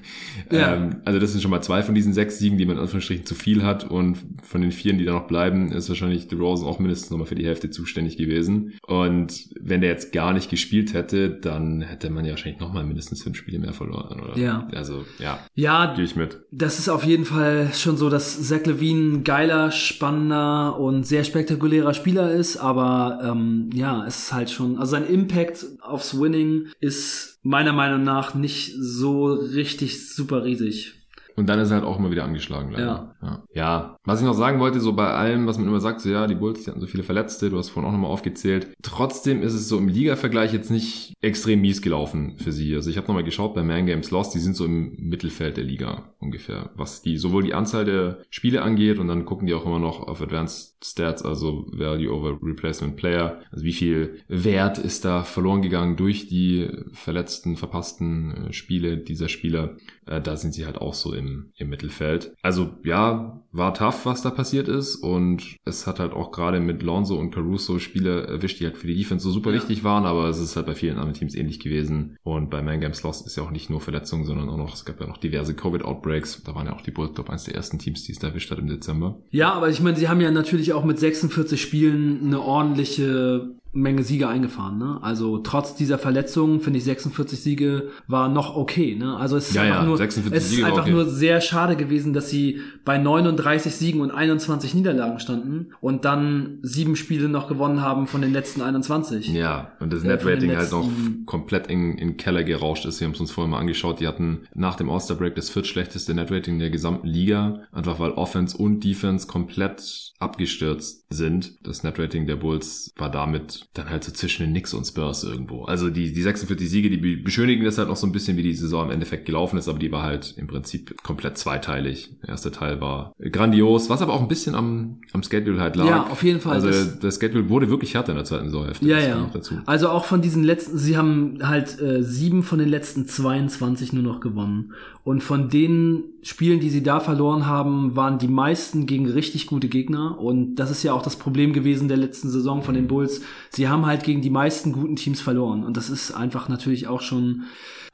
Ja. Ähm, also das sind schon mal zwei von diesen sechs Siegen, die man in Anführungsstrichen zu viel hat und von den vieren, die da noch bleiben, ist wahrscheinlich DeRozan auch mindestens nochmal für die Hälfte zuständig gewesen. Und wenn der jetzt gar nicht gespielt hätte, dann hätte man ja wahrscheinlich nochmal mindestens fünf Spiele mehr verloren, oder? Ja. Also, ja. Ja. Gehe ich mit. Das ist auf jeden Fall schon so, dass Zach Levine ein geiler, spannender und sehr spektakulärer Spieler ist, aber ähm, ja, es ist halt schon, also sein Impact aufs Winning ist meiner Meinung nach nicht so richtig super riesig. Und dann ist er halt auch immer wieder angeschlagen. Leider. Ja. ja. ja. Was ich noch sagen wollte, so bei allem, was man immer sagt, so ja, die Bulls, die hatten so viele Verletzte, du hast vorhin auch nochmal aufgezählt. Trotzdem ist es so im Liga-Vergleich jetzt nicht extrem mies gelaufen für sie. Also ich habe nochmal geschaut bei Man Games Lost, die sind so im Mittelfeld der Liga ungefähr, was die sowohl die Anzahl der Spiele angeht und dann gucken die auch immer noch auf Advanced Stats, also Value over Replacement Player. Also wie viel Wert ist da verloren gegangen durch die verletzten, verpassten äh, Spiele dieser Spieler. Äh, da sind sie halt auch so im, im Mittelfeld. Also ja, war tough, was da passiert ist und es hat halt auch gerade mit Lonzo und Caruso Spiele erwischt, die halt für die Defense so super ja. wichtig waren, aber es ist halt bei vielen anderen Teams ähnlich gewesen. Und bei Man Games Lost ist ja auch nicht nur Verletzungen, sondern auch noch, es gab ja noch diverse Covid-Outbreaks. Da waren ja auch die Bulls, glaube eines der ersten Teams, die es da erwischt hat im Dezember. Ja, aber ich meine, sie haben ja natürlich auch mit 46 Spielen eine ordentliche Menge Siege eingefahren. Ne? Also trotz dieser Verletzungen finde ich 46 Siege war noch okay. Ne? Also es ist ja, einfach, ja, nur, es ist einfach okay. nur sehr schade gewesen, dass sie bei 39 Siegen und 21 Niederlagen standen und dann sieben Spiele noch gewonnen haben von den letzten 21. Ja, und das äh, Net-Rating halt noch komplett in, in Keller gerauscht ist. Wir haben es uns vorhin mal angeschaut. Die hatten nach dem All-Star-Break das viertschlechteste Net-Rating der gesamten Liga, einfach weil Offense und Defense komplett abgestürzt sind. Das Net-Rating der Bulls war damit dann halt so zwischen den Knicks und Spurs irgendwo. Also die, die 46 Siege, die beschönigen das halt noch so ein bisschen, wie die Saison im Endeffekt gelaufen ist, aber die war halt im Prinzip komplett zweiteilig. Der erste Teil war grandios, was aber auch ein bisschen am, am Schedule halt lag. Ja, auf jeden Fall. Also das, der Schedule wurde wirklich härter in der zweiten Saisonhälfte. Ja, ja. Also auch von diesen letzten, sie haben halt äh, sieben von den letzten 22 nur noch gewonnen. Und von den Spielen, die sie da verloren haben, waren die meisten gegen richtig gute Gegner. Und das ist ja auch das Problem gewesen der letzten Saison von den Bulls. Sie haben halt gegen die meisten guten Teams verloren. Und das ist einfach natürlich auch schon,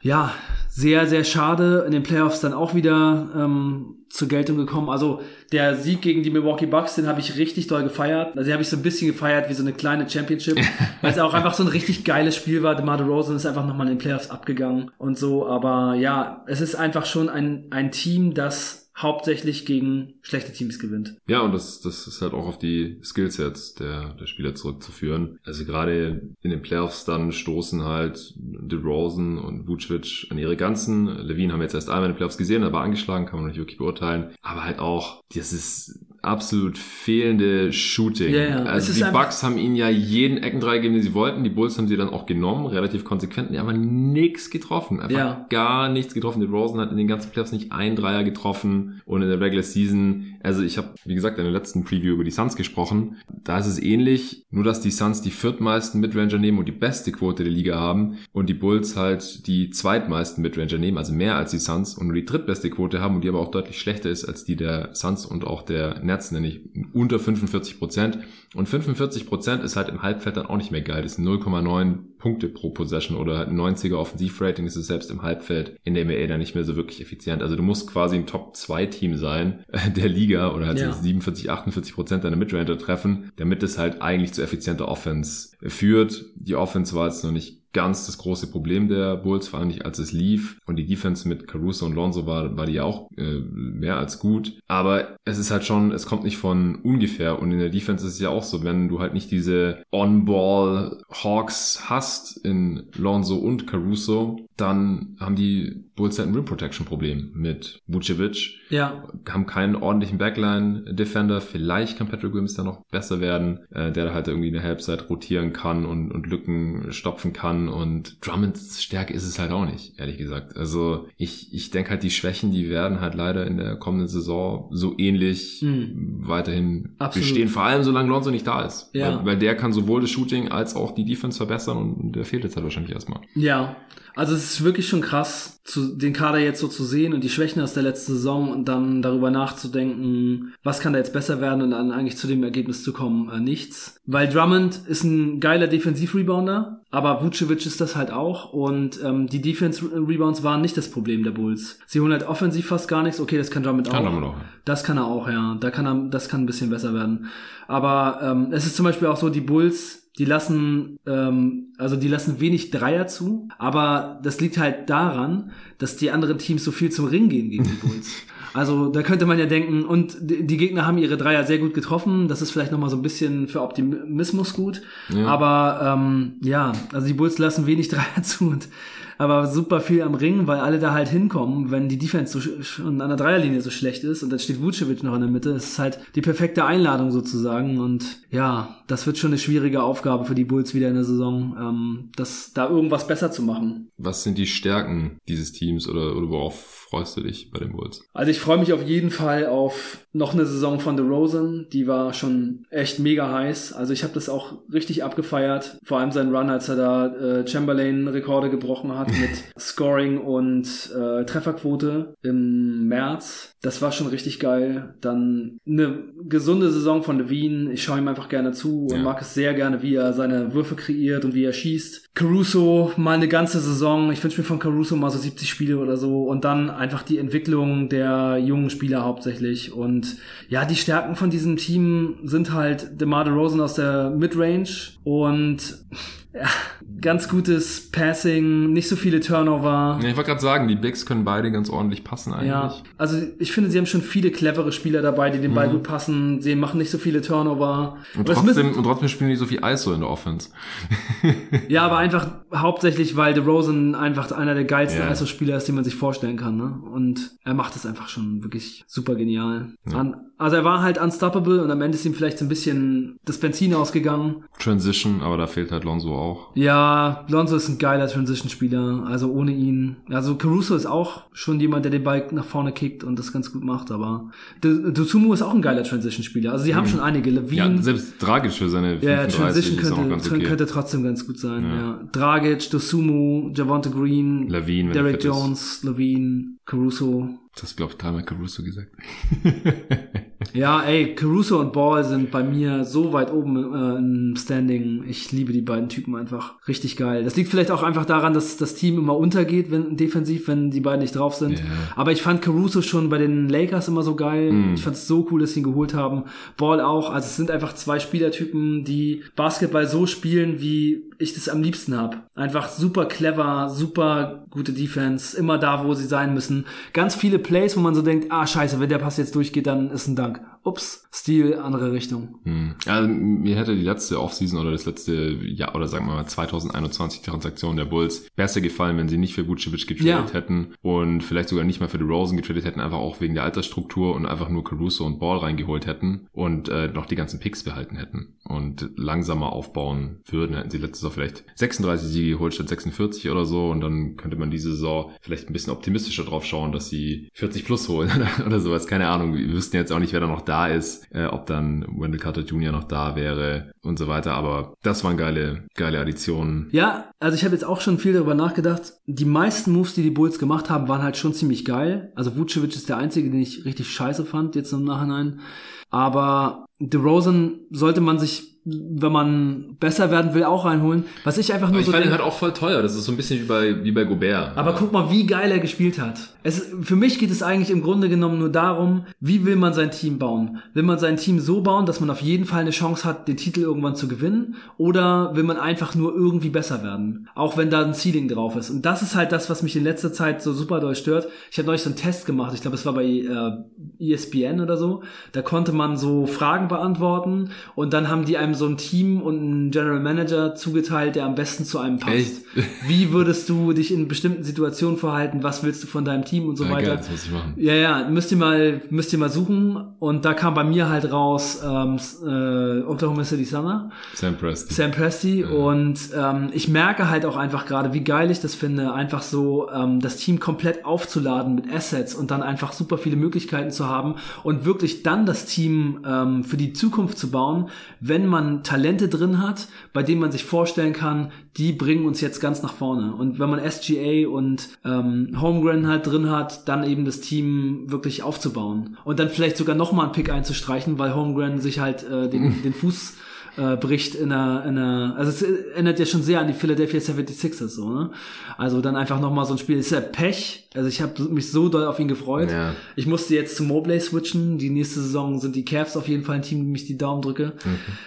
ja, sehr, sehr schade. In den Playoffs dann auch wieder ähm, zur Geltung gekommen. Also der Sieg gegen die Milwaukee Bucks, den habe ich richtig doll gefeiert. Also den habe ich so ein bisschen gefeiert wie so eine kleine Championship, weil es auch einfach so ein richtig geiles Spiel war. DeMar DeRozan ist einfach nochmal in den Playoffs abgegangen und so. Aber ja, es ist einfach schon ein, ein Team, das hauptsächlich gegen schlechte Teams gewinnt. Ja, und das, das ist halt auch auf die Skillsets der, der Spieler zurückzuführen. Also gerade in den Playoffs dann stoßen halt DeRozan und Vucevic an ihre Ganzen. Levine haben jetzt erst einmal in den Playoffs gesehen, aber angeschlagen, kann man nicht wirklich beurteilen. Aber halt auch, das ist absolut fehlende Shooting. Ja, ja. Also die Bucks haben ihnen ja jeden Eckendreier gegeben, den sie wollten. Die Bulls haben sie dann auch genommen, relativ konsequent, die haben nichts getroffen. Einfach ja. gar nichts getroffen. Die Rosen hat in den ganzen Playoffs nicht ein Dreier getroffen und in der Regular Season also ich habe, wie gesagt, in der letzten Preview über die Suns gesprochen. Da ist es ähnlich, nur dass die Suns die viertmeisten Midranger nehmen und die beste Quote der Liga haben und die Bulls halt die zweitmeisten Midranger nehmen, also mehr als die Suns und nur die drittbeste Quote haben und die aber auch deutlich schlechter ist als die der Suns und auch der Nets, nämlich unter 45 Prozent. Und 45 Prozent ist halt im Halbfeld dann auch nicht mehr geil. Das sind 0,9 Punkte pro Possession oder halt ein 90er Offensivrating. Das ist selbst im Halbfeld in der NBA dann nicht mehr so wirklich effizient. Also du musst quasi ein Top-2-Team sein äh, der Liga oder halt ja. so 47, 48 Prozent deiner Midranger treffen, damit es halt eigentlich zu effizienter Offense führt. Die Offense war jetzt noch nicht ganz das große Problem der Bulls, vor allem nicht als es lief. Und die Defense mit Caruso und Lonzo war, war die ja auch äh, mehr als gut. Aber es ist halt schon, es kommt nicht von ungefähr. Und in der Defense ist es ja auch so, wenn du halt nicht diese On-Ball Hawks hast in Lonzo und Caruso, dann haben die Bulls halt ein Rim Protection Problem mit Vucevic. Ja. Haben keinen ordentlichen Backline Defender. Vielleicht kann Patrick Williams da noch besser werden, äh, der halt irgendwie in der Halbzeit rotieren kann und, und Lücken stopfen kann. Und Drummonds Stärke ist es halt auch nicht, ehrlich gesagt. Also ich, ich denke halt, die Schwächen, die werden halt leider in der kommenden Saison so ähnlich mhm. weiterhin Absolut. bestehen. Vor allem, solange Lonzo nicht da ist. Ja. Weil, weil der kann sowohl das Shooting als auch die Defense verbessern und der fehlt jetzt halt wahrscheinlich erstmal. Ja. Also es ist wirklich schon krass, zu, den Kader jetzt so zu sehen und die Schwächen aus der letzten Saison und dann darüber nachzudenken, was kann da jetzt besser werden und dann eigentlich zu dem Ergebnis zu kommen, äh, nichts. Weil Drummond ist ein geiler Defensiv-Rebounder, aber Vucevic ist das halt auch und ähm, die Defense-Rebounds waren nicht das Problem der Bulls. Sie holen halt offensiv fast gar nichts, okay, das kann Drummond kann auch. auch. Das kann er auch, ja. Da kann er, das kann ein bisschen besser werden. Aber ähm, es ist zum Beispiel auch so, die Bulls die lassen, ähm, also die lassen wenig Dreier zu, aber das liegt halt daran, dass die anderen Teams so viel zum Ring gehen gegen die Bulls. Also da könnte man ja denken, und die Gegner haben ihre Dreier sehr gut getroffen. Das ist vielleicht nochmal so ein bisschen für Optimismus gut. Ja. Aber ähm, ja, also die Bulls lassen wenig Dreier zu und aber super viel am Ring, weil alle da halt hinkommen, wenn die Defense so schon an der Dreierlinie so schlecht ist und dann steht Vucevic noch in der Mitte. Es ist halt die perfekte Einladung sozusagen und ja, das wird schon eine schwierige Aufgabe für die Bulls wieder in der Saison, ähm, das da irgendwas besser zu machen. Was sind die Stärken dieses Teams oder, oder worauf freust du dich bei den Bulls? Also ich freue mich auf jeden Fall auf noch eine Saison von The Rosen. Die war schon echt mega heiß. Also ich habe das auch richtig abgefeiert. Vor allem sein Run, als er da äh, Chamberlain-Rekorde gebrochen hat mit Scoring und äh, Trefferquote im März. Das war schon richtig geil. Dann eine gesunde Saison von Levine. Ich schaue ihm einfach gerne zu und ja. mag es sehr gerne, wie er seine Würfe kreiert und wie er schießt. Caruso mal eine ganze Saison. Ich wünsche mir von Caruso mal so 70 Spiele oder so und dann einfach die Entwicklung der jungen Spieler hauptsächlich. Und ja, die Stärken von diesem Team sind halt DeMar DeRozan aus der Midrange und ja, ganz gutes Passing, nicht so viele Turnover. Ja, ich wollte gerade sagen, die Bigs können beide ganz ordentlich passen eigentlich. Ja, also ich finde, sie haben schon viele clevere Spieler dabei, die den mhm. Ball gut passen. Sie machen nicht so viele Turnover. Und trotzdem, und trotzdem spielen die so viel ISO in der Offense. ja, aber einfach hauptsächlich, weil DeRozan einfach einer der geilsten yeah. ISO-Spieler ist, den man sich vorstellen kann. Ne? Und er macht es einfach schon wirklich super genial. Ja. An, also er war halt unstoppable und am Ende ist ihm vielleicht so ein bisschen das Benzin ausgegangen. Transition, aber da fehlt halt Lonzo auch. Ja, Lonzo ist ein geiler Transition-Spieler. Also ohne ihn. Also Caruso ist auch schon jemand, der den Ball nach vorne kickt und das ganz gut macht, aber Dosumu ist auch ein geiler Transition-Spieler. Also sie haben mhm. schon einige. Levine. Ja, selbst Dragic für seine 35 ja, Transition könnte, okay. könnte trotzdem ganz gut sein. Ja. ja. Dragic, Dosumu, Javante Green, Levine, Derek Jones, Levine, Caruso. Das hast, glaube ich, dreimal Caruso gesagt. ja, ey, Caruso und Ball sind bei mir so weit oben äh, im Standing. Ich liebe die beiden Typen einfach. Richtig geil. Das liegt vielleicht auch einfach daran, dass das Team immer untergeht, wenn defensiv, wenn die beiden nicht drauf sind. Yeah. Aber ich fand Caruso schon bei den Lakers immer so geil. Mm. Ich fand es so cool, dass sie ihn geholt haben. Ball auch. Also es sind einfach zwei Spielertypen, die Basketball so spielen, wie ich das am liebsten habe. Einfach super clever, super gute Defense, immer da, wo sie sein müssen. Ganz viele Plays, wo man so denkt, ah scheiße, wenn der Pass jetzt durchgeht, dann ist ein Dank. Ups, Stil, andere Richtung. Hm. Also, mir hätte die letzte Offseason oder das letzte Jahr oder sagen wir mal 2021 Transaktion der Bulls besser gefallen, wenn sie nicht für Vucevic getradet ja. hätten und vielleicht sogar nicht mal für Rosen getradet hätten, einfach auch wegen der Altersstruktur und einfach nur Caruso und Ball reingeholt hätten und äh, noch die ganzen Picks behalten hätten und langsamer aufbauen würden. Hätten sie letztes Jahr vielleicht 36 Siege geholt statt 46 oder so und dann könnte man diese Saison vielleicht ein bisschen optimistischer drauf schauen, dass sie 40 plus holen oder sowas. Keine Ahnung. Wir wüssten jetzt auch nicht, wer da noch da ist, äh, ob dann Wendell Carter Jr. noch da wäre und so weiter. Aber das waren geile, geile Additionen. Ja, also ich habe jetzt auch schon viel darüber nachgedacht. Die meisten Moves, die die Bulls gemacht haben, waren halt schon ziemlich geil. Also Vucevic ist der einzige, den ich richtig scheiße fand jetzt im Nachhinein. Aber DeRozan sollte man sich wenn man besser werden will, auch reinholen. Was ich einfach nur ich so fand ihn halt auch voll teuer. Das ist so ein bisschen wie bei, wie bei Gobert. aber guck mal, wie geil er gespielt hat. Es, für mich geht es eigentlich im Grunde genommen nur darum, wie will man sein Team bauen? Will man sein Team so bauen, dass man auf jeden Fall eine Chance hat, den Titel irgendwann zu gewinnen? Oder will man einfach nur irgendwie besser werden? Auch wenn da ein Ceiling drauf ist. Und das ist halt das, was mich in letzter Zeit so super doll stört. Ich habe neulich so einen Test gemacht. Ich glaube, es war bei äh, ESPN oder so. Da konnte man so Fragen beantworten und dann haben die einem so ein Team und einen General Manager zugeteilt, der am besten zu einem passt. Echt? Wie würdest du dich in bestimmten Situationen verhalten? Was willst du von deinem Team und so ja, weiter? geil, das muss ich machen. Ja, ja, müsst ihr mal, müsst ihr mal suchen. Und da kam bei mir halt raus ähm, äh, Oklahoma City Thunder, Sam Preston. Sam Presti. Und ähm, ich merke halt auch einfach gerade, wie geil ich das finde, einfach so ähm, das Team komplett aufzuladen mit Assets und dann einfach super viele Möglichkeiten zu haben und wirklich dann das Team ähm, für die Zukunft zu bauen, wenn man Talente drin hat, bei denen man sich vorstellen kann, die bringen uns jetzt ganz nach vorne. Und wenn man SGA und ähm, Holmgren halt drin hat, dann eben das Team wirklich aufzubauen. Und dann vielleicht sogar nochmal einen Pick einzustreichen, weil Holmgren sich halt äh, den, den Fuß äh, bricht in einer, in einer, also es erinnert ja schon sehr an die Philadelphia 76ers so, ne? Also dann einfach nochmal so ein Spiel, das ist ja Pech, also ich habe mich so doll auf ihn gefreut. Ja. Ich musste jetzt zu Mobley switchen, die nächste Saison sind die Cavs auf jeden Fall ein Team, dem ich die Daumen drücke.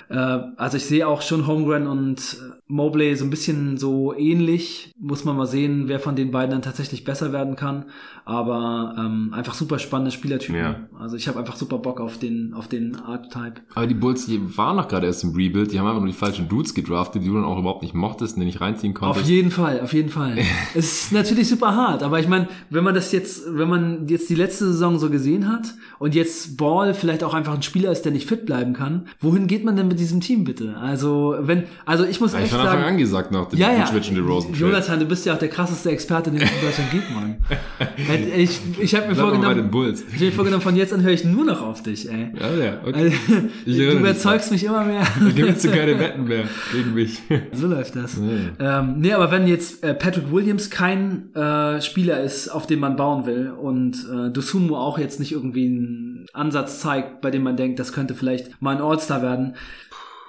Äh, also ich sehe auch schon Holmgren und äh, Mobley so ein bisschen so ähnlich, muss man mal sehen, wer von den beiden dann tatsächlich besser werden kann, aber ähm, einfach super spannende Spielertypen. Ja. Also ich habe einfach super Bock auf den, auf den Archetype. Aber die Bulls, die waren noch gerade erst im Rebuild, die haben einfach nur die falschen Dudes gedraftet, die du dann auch überhaupt nicht mochtest, die nicht reinziehen Auf konntest. jeden Fall, auf jeden Fall. es ist natürlich super hart, aber ich meine, wenn man das jetzt, wenn man jetzt die letzte Saison so gesehen hat und jetzt Ball vielleicht auch einfach ein Spieler ist, der nicht fit bleiben kann, wohin geht man denn mit diesem Team bitte? Also wenn, also ich muss ich echt von Anfang an gesagt nach dem ja, ja. Switch und Rosen Jonathan, du bist ja auch der krasseste Experte, den es in Deutschland gibt, Mann. ich ich habe mir Bleib vorgenommen, ich hab mir vorgenommen, von jetzt an höre ich nur noch auf dich, ey. Ja, ja, okay. Also, du überzeugst mich immer mehr. Da gibt's so keine Wetten mehr gegen mich. So läuft das. Nee. Ähm, nee, aber wenn jetzt äh, Patrick Williams kein äh, Spieler ist, auf den man bauen will und äh, Dosumu auch jetzt nicht irgendwie einen Ansatz zeigt, bei dem man denkt, das könnte vielleicht mal ein All-Star werden,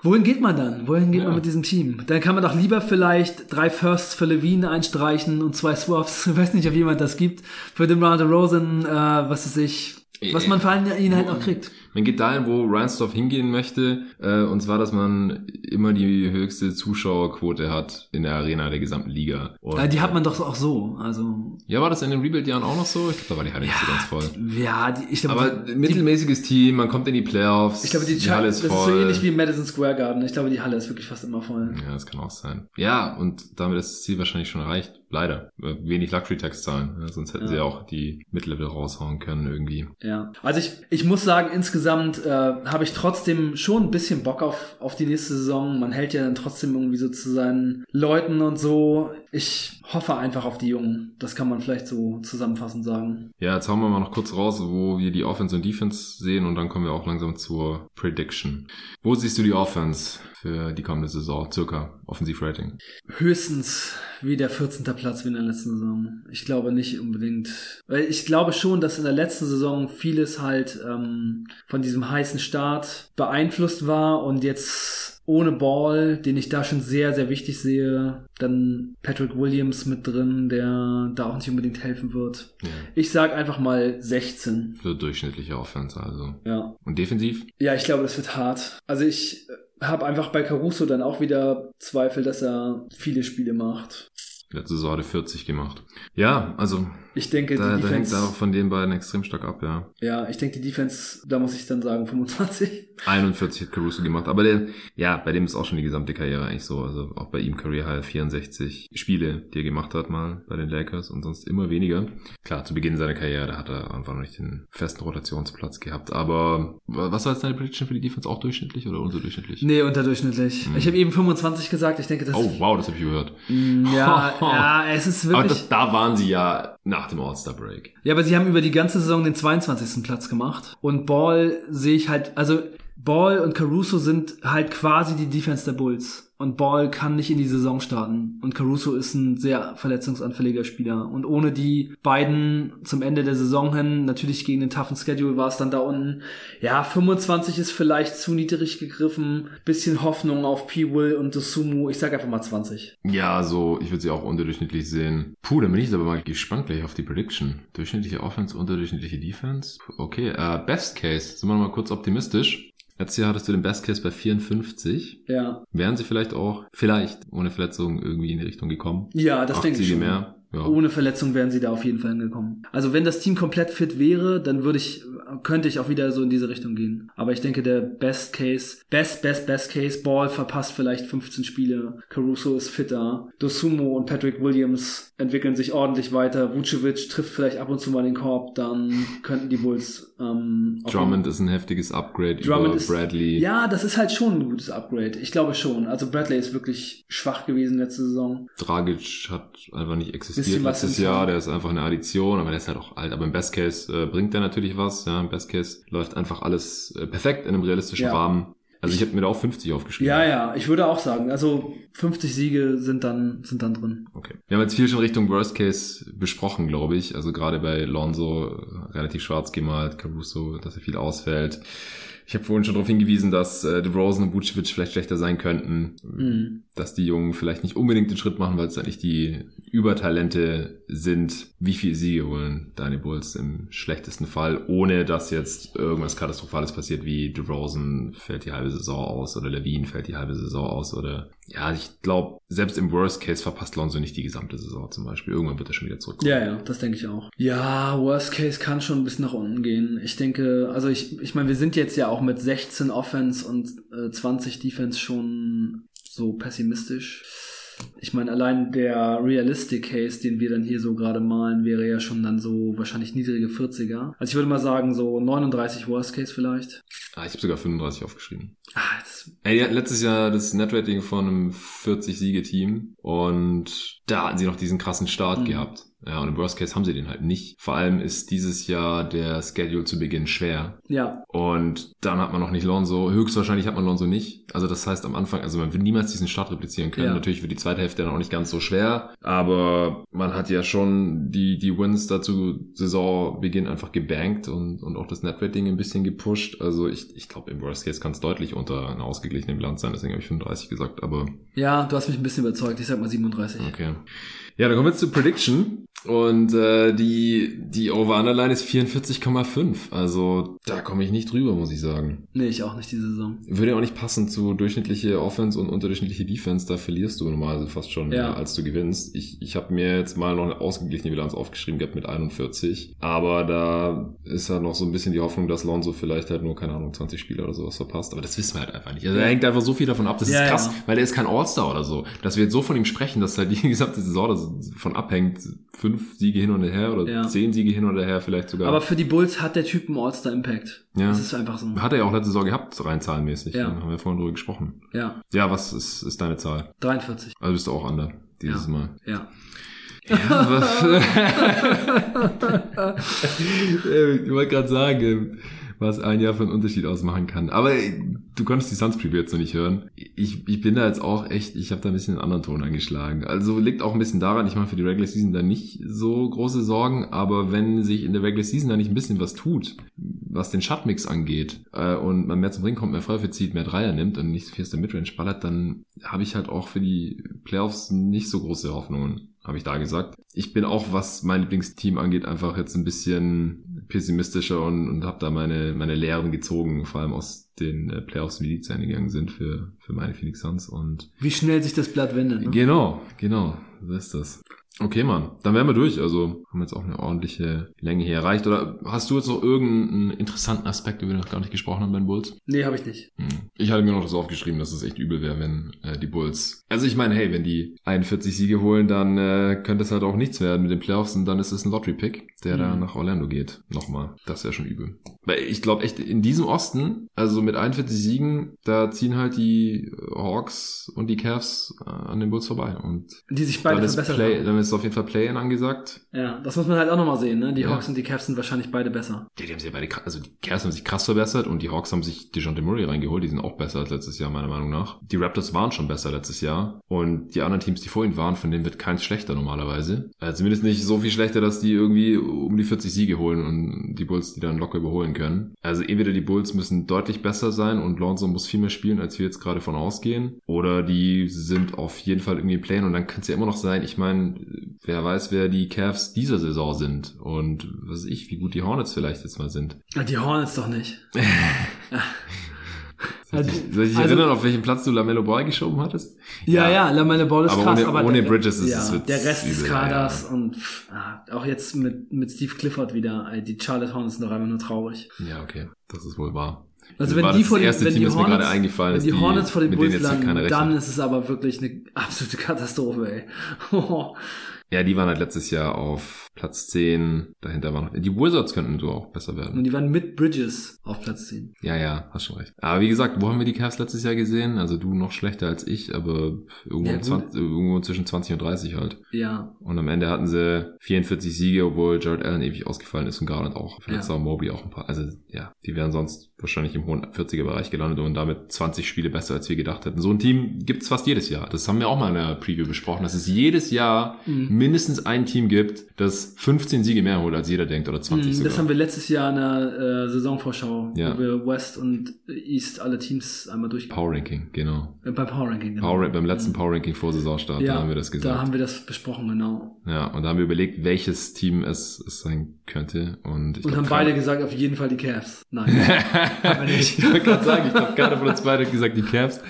wohin geht man dann? Wohin geht Ja. man mit diesem Team? Dann kann man doch lieber vielleicht drei Firsts für Levine einstreichen und zwei Swaps, ich weiß nicht, ob jemand das gibt, für den Round Rosen, äh, was weiß ich, was man für ihn halt noch kriegt. Man geht dahin, wo Reinsdorf hingehen möchte, äh, und zwar, dass man immer die höchste Zuschauerquote hat in der Arena der gesamten Liga. Und, Äh, die hat man doch auch so, also ja, war das in den Rebuild-Jahren auch noch so? Ich glaube, da war die Halle nicht so ganz voll. ja, die, ich glaube, Aber die, mittelmäßiges Team, man kommt in die Playoffs. Ich glaube, die, die Halle ist das voll. ist so ähnlich wie Madison Square Garden. Ich glaube, die Halle ist wirklich fast immer voll. Ja, das kann auch sein. Ja, und damit ist das Ziel wahrscheinlich schon erreicht. Leider. Äh, Wenig Luxury-Tax zahlen. Ja, sonst hätten Ja. sie ja auch die Mid-Level raushauen können irgendwie. Ja. Also ich, ich muss sagen, insgesamt äh, habe ich trotzdem schon ein bisschen Bock auf, auf die nächste Saison. Man hält ja dann trotzdem irgendwie so zu seinen Leuten und so. Ich hoffe einfach auf die Jungen. Das kann man vielleicht so zusammenfassend sagen. Ja, jetzt hauen wir mal noch kurz raus, wo wir die Offense und Defense sehen und dann kommen wir auch langsam zur Prediction. Wo siehst du die Offense für die kommende Saison? Circa Offensivrating. Höchstens wie der 14. Platz wie in der letzten Saison. Ich glaube nicht unbedingt. Weil ich glaube schon, dass in der letzten Saison vieles halt ähm, von diesem heißen Start beeinflusst war und jetzt ohne Ball, den ich da schon sehr, sehr wichtig sehe, dann Patrick Williams mit drin, der da auch nicht unbedingt helfen wird. Ja. Ich sag einfach mal 16. So durchschnittliche Offense also. Ja. Und defensiv? Ja, ich glaube, das wird hart. Also ich habe einfach bei Caruso dann auch wieder Zweifel, dass er viele Spiele macht. Letzte Saison hat er 40 gemacht. Ja, also Ich denke, da, die da hängt Defense, es auch von den beiden extrem stark ab, ja. ja, ich denke, die Defense, da muss ich dann sagen 25. 41 hat Caruso gemacht, aber der, ja, bei dem ist auch schon die gesamte Karriere eigentlich so. Also auch bei ihm Career High 64 Spiele, die er gemacht hat mal bei den Lakers und sonst immer weniger. Klar, zu Beginn seiner Karriere, da hat er einfach noch nicht den festen Rotationsplatz gehabt. Aber was war jetzt deine Prediction für die Defense? Auch durchschnittlich oder unterdurchschnittlich? Nee, unterdurchschnittlich. Ich habe eben 25 gesagt. Ich denke, das Oh, wow, das habe ich gehört. ja, ja, es ist Aber wirklich. das, da waren sie ja nach dem All-Star-Break. Ja, aber sie haben über die ganze Saison den 22. Platz gemacht. Und Ball sehe ich halt, also Ball und Caruso sind halt quasi die Defense der Bulls. Und Ball kann nicht in die Saison starten. Und Caruso ist ein sehr verletzungsanfälliger Spieler. Und ohne die beiden zum Ende der Saison hin, natürlich gegen den toughen Schedule war es dann da unten. Ja, 25 ist vielleicht zu niedrig gegriffen. Bisschen Hoffnung auf P. Will und Dosumu. Ich sag einfach mal 20. Ja, so, ich würde sie auch unterdurchschnittlich sehen. Puh, dann bin ich aber mal gespannt gleich auf die Prediction. Durchschnittliche Offense, unterdurchschnittliche Defense. Okay, äh, Best Case. Sind wir noch mal kurz optimistisch. Letztes Jahr hattest du den Best Case bei 54. Ja. Wären sie vielleicht auch, vielleicht ohne Verletzung irgendwie in die Richtung gekommen? Ja, das Acht denke ich schon. mehr. Ja. Ohne Verletzung wären sie da auf jeden Fall hingekommen. Also wenn das Team komplett fit wäre, dann würde ich, könnte ich auch wieder so in diese Richtung gehen. Aber ich denke, der Best Case, Best, Best, Best Case, Ball verpasst vielleicht 15 Spiele. Caruso ist fitter. Dosumo und Patrick Williams entwickeln sich ordentlich weiter. Vucevic trifft vielleicht ab und zu mal den Korb. Dann könnten die Bulls, ähm, Drummond ist ein heftiges Upgrade Drummond über ist- Bradley. Ja, das ist halt schon ein gutes Upgrade. Ich glaube schon. Also Bradley ist wirklich schwach gewesen letzte Saison. Dragic hat einfach nicht existiert letztes Jahr. Der ist einfach eine Addition, aber der ist halt auch alt. Aber im Best Case äh, bringt der natürlich was. Ja, im Best Case läuft einfach alles äh, perfekt in einem realistischen Ja. Rahmen. Also ich, hätte mir da auch 50 aufgeschrieben. Ja, ja, ich würde auch sagen, also 50 Siege sind dann, sind dann drin. Okay. Wir haben jetzt viel schon Richtung Worst Case besprochen, glaube ich. Also gerade bei Lonzo relativ schwarz gemalt, Caruso, dass er viel ausfällt. Ich habe vorhin schon darauf hingewiesen, dass äh, DeRozan und Vucevic vielleicht schlechter sein könnten. Mhm. Dass die Jungen vielleicht nicht unbedingt den Schritt machen, weil es eigentlich die Übertalente sind. Wie viel Siege holen deine Bulls im schlechtesten Fall, ohne dass jetzt irgendwas Katastrophales passiert, wie DeRozan fällt die halbe Saison aus oder Levine fällt die halbe Saison aus oder ja, ich glaube, selbst im Worst Case verpasst Lonzo nicht die gesamte Saison zum Beispiel. Irgendwann wird er schon wieder zurückkommen. Ja, ja, das denke ich auch. Ja, Worst Case kann schon bis nach unten gehen. Ich denke, also ich, ich meine, wir sind jetzt ja auch mit 16 Offense und äh, 20 Defense schon so pessimistisch. Ich meine, allein der Realistic Case, den wir dann hier so gerade malen, wäre ja schon dann so wahrscheinlich niedrige 40er. Also ich würde mal sagen, so 39 Worst Case vielleicht. Ah, ich habe sogar 35 aufgeschrieben. Ah, das, Ey, letztes Jahr das Netrating von einem 40-Siege-Team und da hatten sie noch diesen krassen Start Mhm. gehabt. Ja, und im Worst Case haben sie den halt nicht. Vor allem ist dieses Jahr der Schedule zu Beginn schwer. ja, Und dann hat man noch nicht Lonzo. Höchstwahrscheinlich hat man Lonzo nicht. Also das heißt am Anfang, also man wird niemals diesen Start replizieren können. Ja. Natürlich wird die zweite Hälfte dann auch nicht ganz so schwer. Aber man hat ja schon die, die Wins dazu Saisonbeginn einfach gebankt und, und auch das Netrating ein bisschen gepusht. Also ich, ich glaube, im Worst Case kann es deutlich unter einer ausgeglichenen Bilanz sein. Deswegen habe ich 35 gesagt. Aber ja, du hast mich ein bisschen überzeugt. Ich sag mal 37. okay. Ja, dann kommen wir jetzt zur Prediction. Und äh, die, die Over-Underline ist 44,5. Also da komme ich nicht drüber, muss ich sagen. Nee, ich auch nicht diese Saison. Würde ja auch nicht passen zu durchschnittliche Offense und unterdurchschnittliche Defense. Da verlierst du normalerweise fast schon, Ja. mehr, als du gewinnst. Ich, ich habe mir jetzt mal noch eine ausgeglichene Bilanz aufgeschrieben gehabt mit 41. Aber da ist halt noch so ein bisschen die Hoffnung, dass Lonzo vielleicht halt nur, keine Ahnung, 20 Spiele oder sowas verpasst. Aber das wissen wir halt einfach nicht. Also da hängt einfach so viel davon ab. Das Ja, ist krass, ja. weil er ist kein All-Star oder so. Dass wir jetzt so von ihm sprechen, dass halt die gesamte Saison davon abhängt. Fünf Siege hin und her oder Ja. zehn Siege hin und her vielleicht sogar. Aber für die Bulls hat der Typ einen All-Star-Impact. Ja. Das ist einfach so. hat er ja auch letzte Saison gehabt, rein zahlenmäßig. Ja. Da haben wir vorhin drüber gesprochen. Ja, Ja, was ist, ist deine Zahl? 43. Also bist du auch under dieses Ja. Mal. Ja. Ja, was? ich wollte gerade sagen, was ein Jahr für einen Unterschied ausmachen kann. Aber du konntest die Suns Preview jetzt noch nicht hören. Ich, ich bin da jetzt auch echt, ich habe da ein bisschen einen anderen Ton angeschlagen. Also liegt auch ein bisschen daran, ich mache für die Regular Season da nicht so große Sorgen, aber wenn sich in der Regular Season da nicht ein bisschen was tut, was den Shotmix angeht, äh, und man mehr zum Ring kommt, mehr Freiwürfe zieht, mehr Dreier nimmt und nicht so viel aus der Midrange ballert, dann habe ich halt auch für die Playoffs nicht so große Hoffnungen habe ich da gesagt. Ich bin auch, was mein Lieblingsteam angeht, einfach jetzt ein bisschen pessimistischer und, und habe da meine, meine Lehren gezogen, vor allem aus den äh, Playoffs, wie die zu Ende gegangen sind für, für meine Phoenix Suns. Und Wie schnell sich das Blatt wendet. Ne? genau, genau, so ist das. Okay, Mann, dann wären wir durch. Also haben jetzt auch eine ordentliche Länge hier erreicht. Oder hast du jetzt noch irgendeinen interessanten Aspekt, über den wir noch gar nicht gesprochen haben bei den Bulls? Nee, habe ich nicht. Hm. Ich hatte mir noch das aufgeschrieben, dass es echt übel wäre, wenn äh, die Bulls. Also ich meine, hey, wenn die 41 Siege holen, dann äh, könnte es halt auch nichts werden mit den Playoffs und dann ist es ein Lottery-Pick, der da Mhm. nach Orlando geht. Nochmal. Das wäre schon übel. Weil ich glaube echt, in diesem Osten, also mit 41 Siegen, da ziehen halt die Hawks und die Cavs äh, an den Bulls vorbei. Und Die sich beide verbessert Play, ist auf jeden Fall Play-In angesagt. Ja, das muss man halt auch nochmal sehen, ne? Die ja. Hawks und die Cavs sind wahrscheinlich beide besser. Ja, die haben sich beide, also die Cavs haben sich krass verbessert und die Hawks haben sich DeJounte Murray reingeholt. Die sind auch besser als letztes Jahr, meiner Meinung nach. Die Raptors waren schon besser letztes Jahr und die anderen Teams, die vor ihnen waren, von denen wird keins schlechter normalerweise. Also zumindest nicht so viel schlechter, dass die irgendwie um die 40 Siege holen und die Bulls die dann locker überholen können. Also entweder die Bulls müssen deutlich besser sein und Lonzo muss viel mehr spielen, als wir jetzt gerade von ausgehen, oder die sind auf jeden Fall irgendwie Plänen und dann könnte es ja immer noch sein, ich meine, wer weiß, wer die Cavs dieser Saison sind und was weiß ich, wie gut die Hornets vielleicht jetzt mal sind. Die Hornets doch nicht. Soll ich, soll ich dich also, erinnern, auf welchen Platz du Lamello Ball geschoben hattest? Ja, ja, ja Lamello Ball ist aber krass. Ohne, aber ohne der, Bridges ist ja, es Der Rest des Kaders ja. und ah, auch jetzt mit, mit Steve Clifford wieder. Die Charlotte Hornets sind doch einfach nur traurig. Ja, okay. Das ist wohl wahr. Also wenn die vor den, wenn Team, die Hornets, wenn die Hornets vor den Bulls landen, dann ist es aber wirklich eine absolute Katastrophe, ey. Ja, die waren halt letztes Jahr auf Platz 10. Dahinter waren noch, die Wizards könnten so auch besser werden. Und die waren mit Bridges auf Platz 10. Ja, ja, hast schon recht. Aber wie gesagt, wo haben wir die Cavs letztes Jahr gesehen? Also du noch schlechter als ich, aber irgendwo, ja, 20, irgendwo zwischen 20 und 30 halt. Ja. Und am Ende hatten sie 44 Siege, obwohl Jared Allen ewig ausgefallen ist und Garland auch. Verletzt ja. Mobley auch ein paar. Also ja, die wären sonst wahrscheinlich im hohen 40er Bereich gelandet und damit 20 Spiele besser, als wir gedacht hätten. So ein Team gibt's fast jedes Jahr. Das haben wir auch mal in der Preview besprochen, dass es jedes Jahr mhm mindestens ein Team gibt, das 15 Siege mehr holt, als jeder denkt, oder 20 mm, sogar. Das haben wir letztes Jahr in der äh, Saisonvorschau, ja. wo wir West und East alle Teams einmal durch. Power Ranking, genau. Äh, bei Power Ranking, genau. Power, beim letzten mhm. Power Ranking vor Saisonstart, ja, da haben wir das gesagt. Da haben wir das besprochen, genau. Ja, und da haben wir überlegt, welches Team es, es sein könnte. Und, ich und glaub, haben beide gesagt, auf jeden Fall die Cavs. Nein, nicht. ich wollte gerade sagen, ich glaube, keiner von uns beide hat gesagt die Cavs.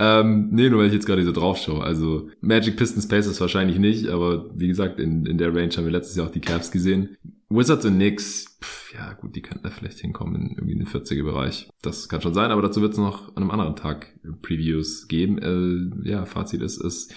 Ähm, nee, nur weil ich jetzt gerade so drauf schaue. Also Magic Pistons Pacers wahrscheinlich nicht, aber wie gesagt, in, in der Range haben wir letztes Jahr auch die Cavs gesehen. Wizards und Knicks, pff, ja gut, die könnten da vielleicht hinkommen in irgendwie den 40er Bereich. Das kann schon sein, aber dazu wird es noch an einem anderen Tag Previews geben. Äh, ja, Fazit ist, es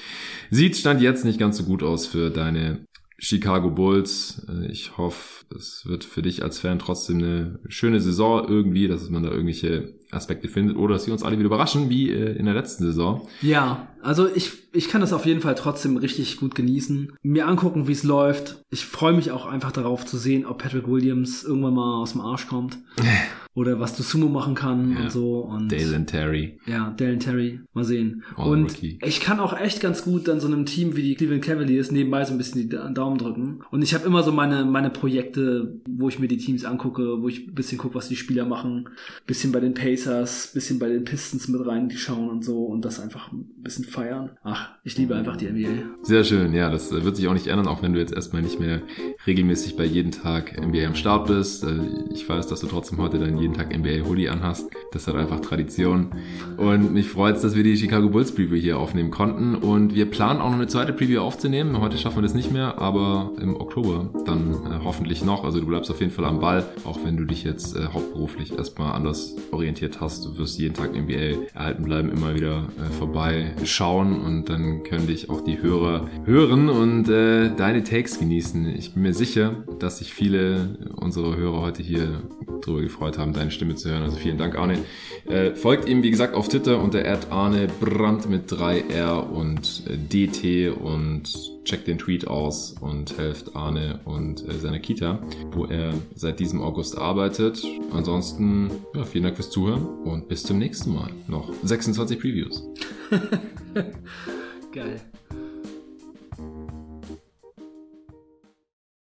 sieht Stand jetzt nicht ganz so gut aus für deine Chicago Bulls. Äh, ich hoffe, es wird für dich als Fan trotzdem eine schöne Saison irgendwie, dass man da irgendwelche Aspekte findet oder dass sie uns alle wieder überraschen, wie äh, in der letzten Saison. Ja, also ich, ich kann das auf jeden Fall trotzdem richtig gut genießen. Mir angucken, wie es läuft. Ich freue mich auch einfach darauf zu sehen, ob Patrick Williams irgendwann mal aus dem Arsch kommt. oder was du Sumo machen kann ja. und so. Und Dalen Terry. Ja, Dalen Terry. Mal sehen. All und rookie. ich kann auch echt ganz gut dann so einem Team wie die Cleveland Cavaliers nebenbei so ein bisschen die Daumen drücken. Und ich habe immer so meine, meine Projekte, wo ich mir die Teams angucke, wo ich ein bisschen gucke, was die Spieler machen. Bisschen bei den Pacers, bisschen bei den Pistons mit reinschauen und so und das einfach ein bisschen feiern. Ach, ich liebe einfach die NBA. Sehr schön, ja, das wird sich auch nicht ändern, auch wenn du jetzt erstmal nicht mehr regelmäßig bei jedem Tag NBA am Start bist. Äh, ich weiß, dass du trotzdem heute deinen jeden Tag NBA Hoodie anhast. Das hat einfach Tradition. Und mich freut es, dass wir die Chicago Bulls Preview hier aufnehmen konnten. Und wir planen auch noch eine zweite Preview aufzunehmen. Heute schaffen wir das nicht mehr, aber im Oktober dann äh, hoffentlich noch. Also du bleibst auf jeden Fall am Ball, auch wenn du dich jetzt äh, hauptberuflich erstmal anders orientiert hast. Du wirst jeden Tag NBA erhalten bleiben, immer wieder äh, vorbei schauen und dann können dich auch die Hörer hören und äh, deine Takes genießen. Ich bin mir sicher, dass sich viele unserer Hörer heute hier drüber gefreut haben, deine Stimme zu hören. Also vielen Dank, Arne. Äh, folgt ihm, wie gesagt, auf Twitter unter Arne Brandt mit 3R und äh, DT und checkt den Tweet aus und helft Arne und äh, seiner Kita, wo er seit diesem August arbeitet. Ansonsten, ja, vielen Dank fürs Zuhören und bis zum nächsten Mal. Noch 26 Previews. Geil.